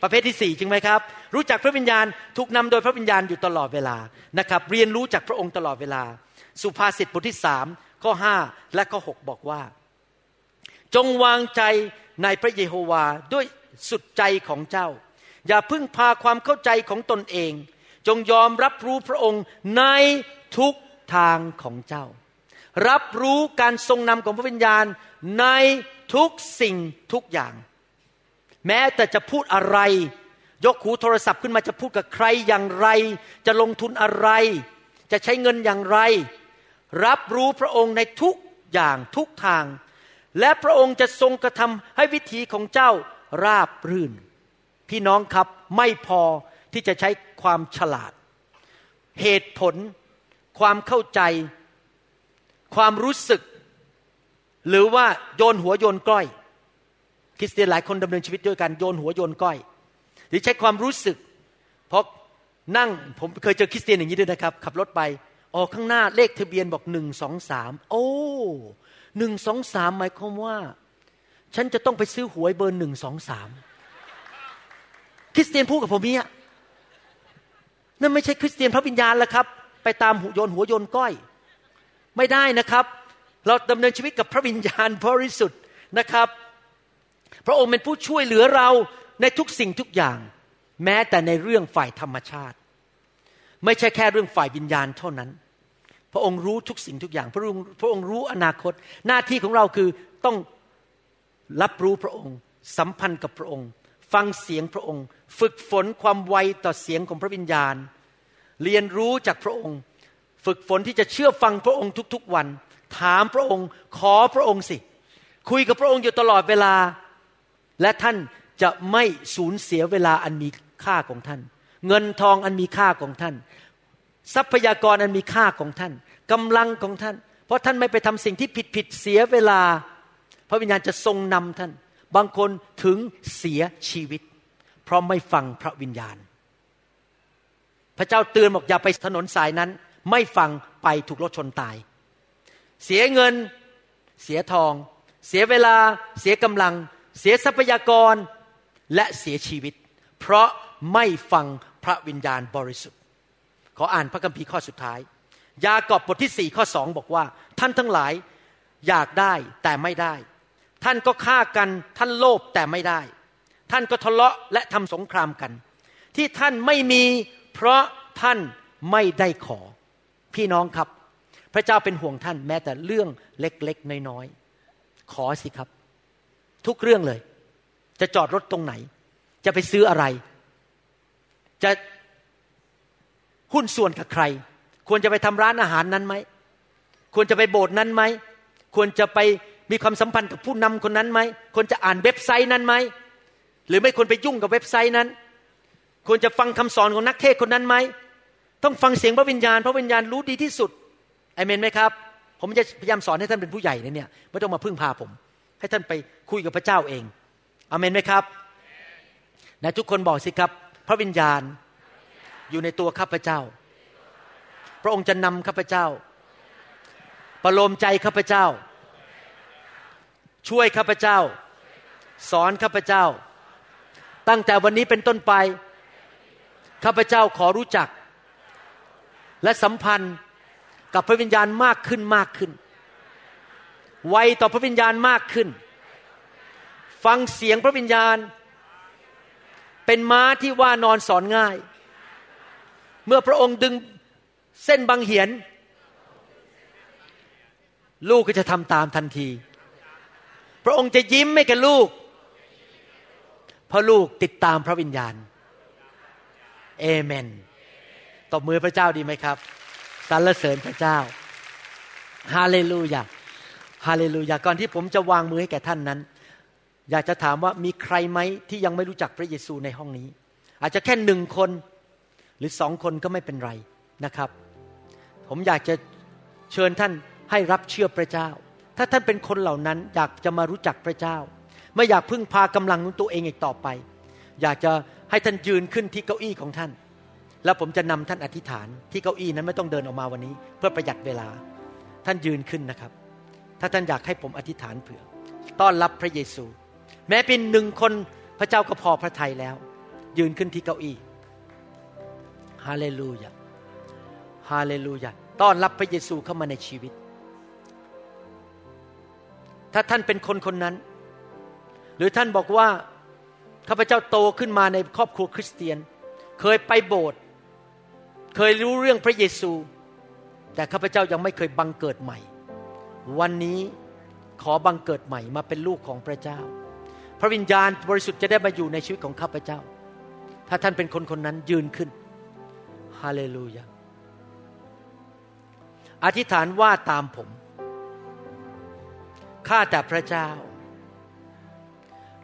ประเภทที่สี่จริงไหมครับ รู้จักพระวิญญาณถูกนำโดยพระวิญญาณอยู่ตลอดเวลานะครับ เรียนรู้จากพระองค์ตลอดเวลา สุภาษิตบทที่สามข้อห้าและข้อหบอกว่า จงวางใจในพระเยโฮวาด้วยสุดใจของเจ้า อย่าพึ่งพาความเข้าใจของตนเอง จงยอมรับรู้พระองค์ในทุกทางของเจ้า รับรู้การทรงนำของพระวิญญาณในทุกสิ่งทุกอย่าง แม้แต่จะพูดอะไร ยกหูโทรศัพท์ขึ้นมาจะพูดกับใครอย่างไร จะลงทุนอะไร จะใช้เงินอย่างไร รับรู้พระองค์ในทุกอย่างทุกทาง และพระองค์จะทรงกระทำให้วิถีของเจ้าราบรื่น พี่น้องครับไม่พอที่จะใช้ความฉลาด เหตุผล ความเข้าใจ ความรู้สึก หรือว่าโยนหัวโยนก้อย คริสเตียนหลายคนดำเนินชีวิตด้วยกันโยนหัวโยนก้อย หรือใช้ความรู้สึก เพราะนั่งผมเคยเจอคริสเตียนอย่างนี้ด้วยนะครับ ขับรถไปออกข้างหน้าเลขทะเบียนบอกหนึ่งสองสามโอ้หนึ่งสองสามหมายความว่า ฉันจะต้องไปซื้อหวยเบอร์หนึ่งสองสามคริสเตียนพูดกับผมเนี่ยนั่นไม่ใช่คริสเตียนพระวิญญาณแล้วครับ ไปตามหโยนหัวโยนก้อย ไม่ได้นะครับ เราดำเนินชีวิตกับพระวิญญาณบริสุทธิ์นะครับ พระองค์เป็นผู้ช่วยเหลือเราในทุกสิ่งทุกอย่าง แม้แต่ในเรื่องฝ่ายธรรมชาติ ไม่ใช่แค่เรื่องฝ่ายวิญญาณเท่านั้น พระองค์รู้ทุกสิ่งทุกอย่าง พระองค์พระองค์รู้อนาคต หน้าที่ของเราคือต้องรับรู้พระองค์ สัมพันธ์กับพระองค์ ฟังเสียงพระองค์ ฝึกฝนความไวต่อเสียงของพระวิญญาณ เรียนรู้จากพระองค์ ฝึกฝนที่จะเชื่อฟังพระองค์ทุกๆวัน ถามพระองค์ขอพระองค์สิ คุยกับพระองค์อยู่ตลอดเวลา และท่านจะไม่สูญเสียเวลาอันมีค่าของท่าน เงินทองอันมีค่าของท่าน ทรัพยากรอันมีค่าของท่านกำลังของท่าน เพราะท่านไม่ไปทำสิ่งที่ผิดผิดเสียเวลา พระวิญญาณจะทรงนำท่าน บางคนถึงเสียชีวิต เพราะไม่ฟังพระวิญญาณ พระเจ้าเตือนบอกอย่าไปถนนสายนั้น ไม่ฟังไปถูกรถชนตาย เสียเงิน เสียทอง เสียเวลา เสียกำลัง เสียทรัพยากรและเสียชีวิต เพราะไม่ฟังพระวิญญาณบริสุทธิ์ ขออ่านพระคัมภีร์ข้อสุดท้าย ยากอบบทที่สี่ข้อสองบอกว่า ท่านทั้งหลายอยากได้แต่ไม่ได้ ท่านก็ฆ่ากันท่านโลภแต่ไม่ได้ ท่านก็ทะเลาะและทำสงครามกัน ที่ท่านไม่มีเพราะท่านไม่ได้ขอ พี่น้องครับ พระเจ้าเป็นห่วงท่านแม้แต่เรื่องเล็กๆน้อยๆขอสิครับ ทุกเรื่องเลย จะจอดรถตรงไหน จะไปซื้ออะไร จะหุ้นส่วนกับใคร ควรจะไปทำร้านอาหารนั้นไหมควรจะไปโบสถ์นั้นไหมควรจะไปมีความสัมพันธ์กับผู้นำคนนั้นไหมควรจะอ่านเว็บไซต์นั้นไหมหรือไม่ควรไปยุ่งกับเว็บไซต์นั้น ควรจะฟังคำสอนของนักเทศคนนั้นไหม ต้องฟังเสียงพระวิญญาณ พระวิญญาณรู้ดีที่สุดอเมนไหมครับ ผมจะพยายามสอนให้ท่านเป็นผู้ใหญ่เนี่ยไม่ต้องมาพึ่งพาผม ให้ท่านไปคุยกับพระเจ้าเองอเมนไหมครับนะทุกคนบอกสิครับ พระวิญญาณอยู่ในตัวข้าพเจ้า พระองค์จะนำข้าพเจ้า ประโลมใจข้าพเจ้า ช่วยข้าพเจ้า สอนข้าพเจ้า ตั้งแต่วันนี้เป็นต้นไป ข้าพเจ้าขอรู้จัก และสัมพันธ์กับพระวิญญาณมากขึ้นมากขึ้น ไวต่อพระวิญญาณมากขึ้น ฟังเสียงพระวิญญาณ เป็นม้าที่ว่านอนสอนง่าย เมื่อพระองค์ดึงเส้นบางเหียน ลูกก็จะทำตามทันที พระองค์จะยิ้มให้กับลูก เพราะลูกติดตามพระวิญญาณเอเมน บมือพระเจ้าดีไหมครับสรรเสริญพระเจ้าฮาเลลูยาฮาเลลูยาก่อนที่ผมจะวางมือให้แก่ท่านนั้น อยากจะถามว่ามีใครไหมที่ยังไม่รู้จักพระเยซูในห้องนี้ อาจจะแค่หนึ่งคนหรือสองคนก็ไม่เป็นไรนะครับ ผมอยากจะเชิญท่านให้รับเชื่อพระเจ้า ถ้าท่านเป็นคนเหล่านั้นอยากจะมารู้จักพระเจ้า ไม่อยากพึ่งพากำลังของตัวเองอีกต่อไป อยากจะให้ท่านยืนขึ้นที่เก้าอี้ของท่าน แล้วผมจะนำท่านอธิษฐานที่เก้าอี้นั้นไม่ต้องเดินออกมาวันนี้ เพื่อประหยัดเวลา ท่านยืนขึ้นนะครับ ถ้าท่านอยากให้ผมอธิษฐานเผื่อ ต้อนรับพระเยซู แม้เป็นหนึ่งคนพระเจ้าก็พอพระทัยแล้ว ยืนขึ้นที่เก้าอี้ฮาเลลูยาฮาเลลูยาต้อนรับพระเยซูเข้ามาในชีวิต ถ้าท่านเป็นคนคนนั้น หรือท่านบอกว่าข้าพเจ้าโตขึ้นมาในครอบครัวคริสเตียน เคยไปโบสถ์ เคยรู้เรื่องพระเยซู แต่ข้าพเจ้ายังไม่เคยบังเกิดใหม่ วันนี้ขอบังเกิดใหม่มาเป็นลูกของพระเจ้า พระวิญญาณบริสุทธิ์จะได้มาอยู่ในชีวิตของข้าพเจ้า ถ้าท่านเป็นคนคนนั้นยืนขึ้นฮาเลลูยาอธิษฐานว่าตามผม ข้าแต่พระเจ้า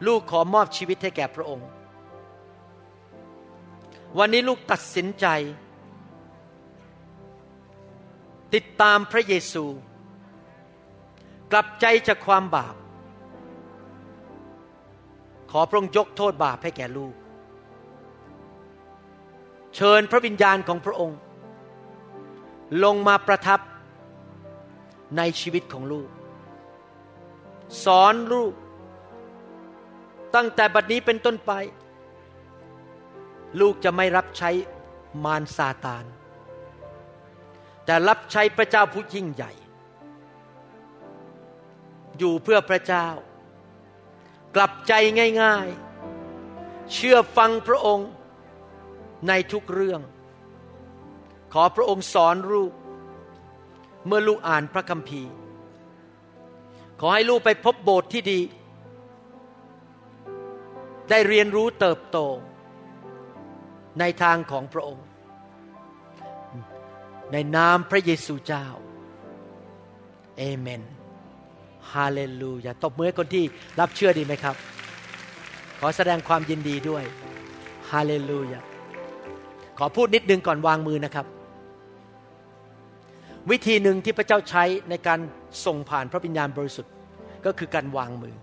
ลูกขอมอบชีวิตให้แก่พระองค์ วันนี้ลูกตัดสินใจ ติดตามพระเยซู กลับใจจากความบาป ขอพระองค์ยกโทษบาปให้แก่ลูก เชิญพระวิญญาณของพระองค์ ลงมาประทับในชีวิตของลูก สอนลูก ตั้งแต่บัดนี้เป็นต้นไป ลูกจะไม่รับใช้มารซาตาน แต่รับใช้พระเจ้าผู้ยิ่งใหญ่ อยู่เพื่อพระเจ้า กลับใจง่ายๆ เชื่อฟังพระองค์ในทุกเรื่อง ขอพระองค์สอนลูก เมื่อลูกอ่านพระคัมภีร์ ขอให้ลูกไปพบโบสถ์ที่ดี ได้เรียนรู้เติบโต ในทางของพระองค์ ในนามพระเยซูเจ้าเอเมนฮาเลลูยาตบมือให้คนที่รับเชื่อดีไหมครับ ขอแสดงความยินดีด้วยฮาเลลูยาขอพูดนิดนึงก่อนวางมือนะครับ วิธีหนึ่งที่พระเจ้าใช้ในการส่งผ่านพระวิญญาณบริสุทธิ์ก็คือการวางมือ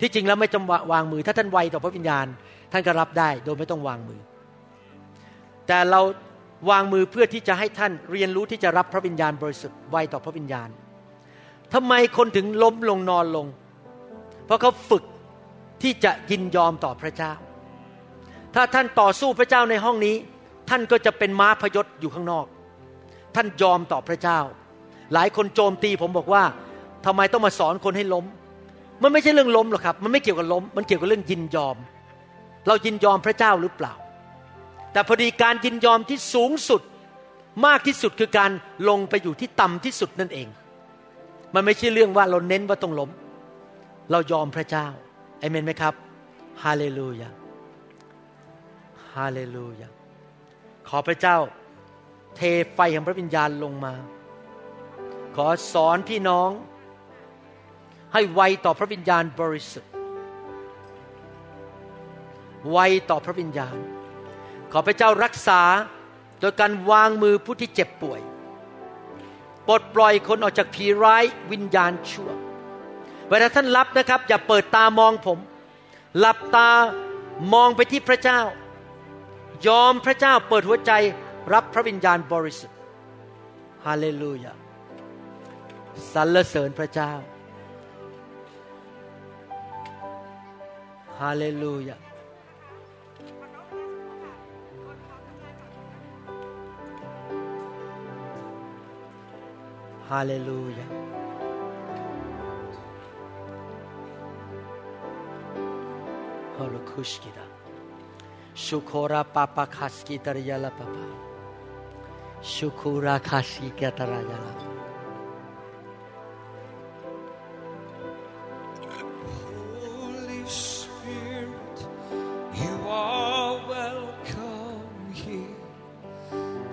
ที่จริงแล้วไม่จำวางมือ ถ้าท่านไวต่อพระวิญญาณ ท่านก็รับได้โดยไม่ต้องวางมือ แต่เรา วางมือเพื่อที่จะให้ท่านเรียนรู้ที่จะรับพระวิญญาณบริสุทธิ์ไวต่อพระวิญญาณทำไมคนถึงล้มลงนอนลง เพราะเขาฝึกที่จะยินยอมต่อพระเจ้า ถ้าท่านต่อสู้พระเจ้าในห้องนี้ ท่านก็จะเป็นม้าพยศอยู่ข้างนอก ท่านยอมต่อพระเจ้า หลายคนโจมตีผมบอกว่าทำไมต้องมาสอนคนให้ล้ม มันไม่ใช่เรื่องล้มหรอกครับ มันไม่เกี่ยวกับล้ม มันเกี่ยวกับเรื่องยินยอม เรายินยอมพระเจ้าหรือเปล่า แต่พอดีการยินยอมที่สูงสุดมากที่สุดคือการลงไปอยู่ที่ต่ำที่สุดนั่นเอง มันไม่ใช่เรื่องว่าเราเน้นว่าต้องล้ม เรายอมพระเจ้าเอเมนไหมครับฮาเลลูยาฮาเลลูยาขอพระเจ้าเทไฟแห่งพระวิญญาณลงมา ขอสอนพี่น้อง ให้ไวต่อพระวิญญาณบริสุทธิ์ไวต่อพระวิญญาณ ขอพระเจ้ารักษาโดยการวางมือผู้ที่เจ็บป่วย ปลดปล่อยคนออกจากผีร้ายวิญญาณชั่ว เวลาท่านรับนะครับ อย่าเปิดตามองผม หลับตามองไปที่พระเจ้า ยอมพระเจ้าเปิดหัวใจรับพระวิญญาณบริสุทธิ์ฮาเลลูยาสรรเสริญพระเจ้าฮาเลลูยา Hallelujah. Holokushkida. Shukora papa kaskita yala papa. Shukura kaskita yala papa.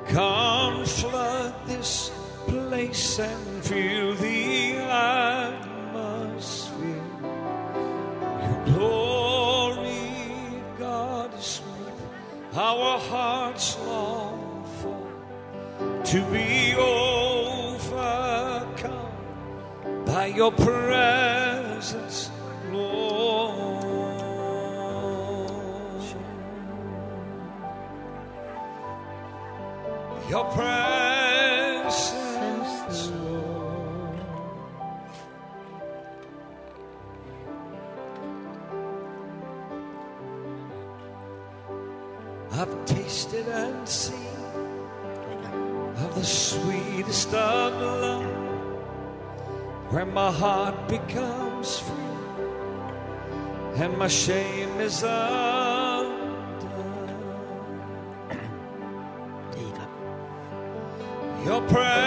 Come flood this place and feel the atmosphere. Your glory, God, is what our hearts long for. To be overcome by your presence, Lord. Your presence, I've tasted and seen of the sweetest of love, where my heart becomes free and my shame is undone. Your prayer.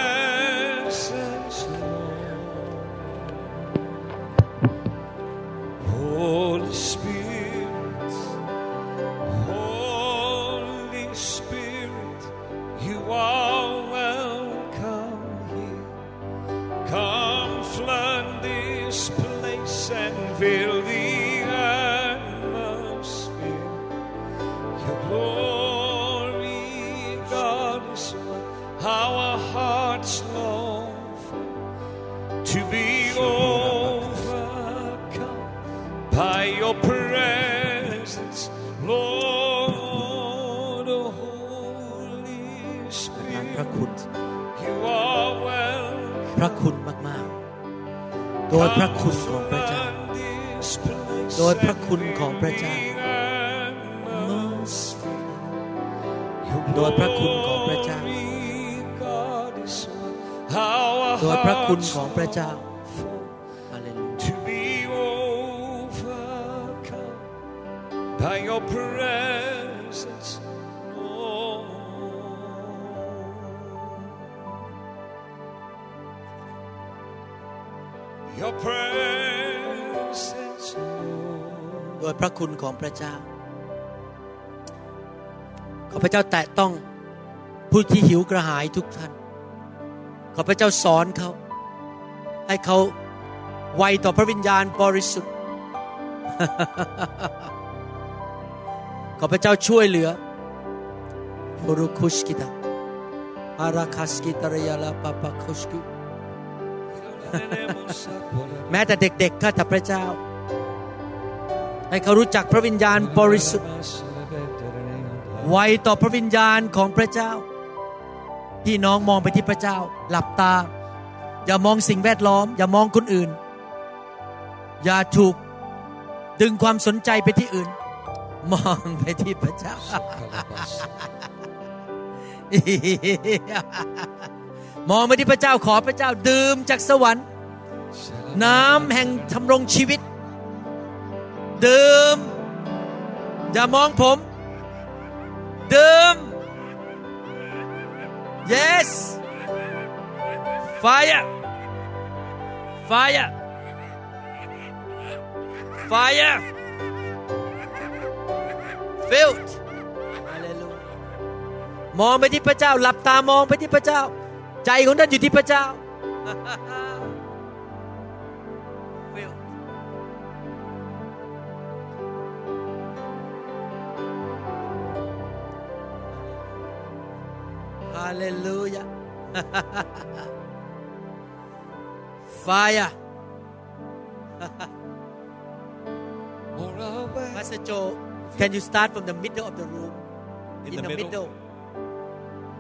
คุณของพระเจ้า ขอพระเจ้าแตะต้องผู้ที่หิวกระหายทุกท่าน ขอพระเจ้าสอนเขา ให้เขาไวต่อพระวิญญาณบริสุทธิ์ ขอพระเจ้าช่วยเหลือโรุคุสกิตาอาราคัสกิตารยาลาปาปาคุสกุแม้แต่เด็กๆข้าแต่พระเจ้า ให้เขารู้จักพระวิญญาณบริสุทธิ์ไวต่อพระวิญญาณของพระเจ้า พี่น้องมองไปที่พระเจ้า หลับตา อย่ามองสิ่งแวดล้อม อย่ามองคนอื่น อย่าถูกดึงความสนใจไปที่อื่น มองไปที่พระเจ้า มองไปที่พระเจ้าขอพระเจ้าดื่มจากสวรรค์ น้ำแห่งทำรงชีวิต ดื่ม อย่ามองผม ดื่ม yes fire fire fire filled มองไปที่พระเจ้า หลับตามองไปที่พระเจ้า ใจของท่านอยู่ที่พระเจ้า ฮาเลลูยา Fire Pastor Joe can you start from the middle of the room In in the the middle? middle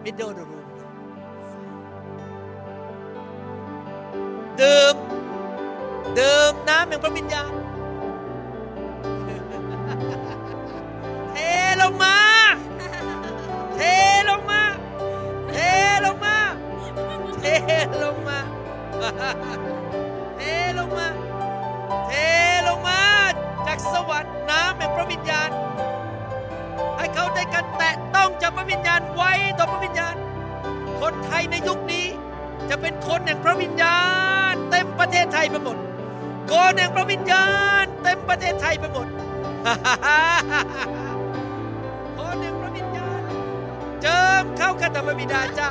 middle of the room ดื่มดื่มน้ำแห่งพระวิญญาณ เทลงมา เทลงมา เท <laughs> <laughs> ลงมา เทลงมา เทลงมาจากสวรรค์น้ำแห่งพระวิญญาณ ให้เขาได้การแตะต้องจากพระวิญญาณไว้ต่อพระวิญญาณ คนไทยในยุคนี้จะเป็นคนแห่งพระวิญญาณ เต็มประเทศไทยไปหมดคนแห่งพระวิญญาณ เต็มประเทศไทยไปหมดคนแห่งพระวิญญาณ เจิมเข้ากันธรรมบิดาเจ้า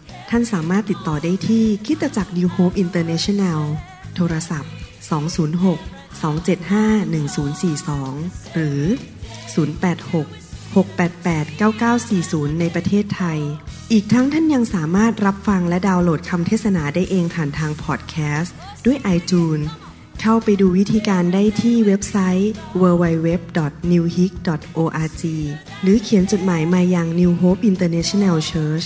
ท่านสามารถติดต่อได้ที่คริดจักร New Hope International โทรศัพท์ 206 275-1042 หรือ 086 688 9940 ในประเทศไทย อีกทั้งท่านยังสามารถรับฟังและดาวน์โหลดคำเทศนาได้เองผ่านทางพอดแคสต์ด้วย iTunes เข้าไปดูวิธีการได้ที่เว็บไซต์ www.newhick.org หรือเขียนจดหมายมายัง New Hope International Church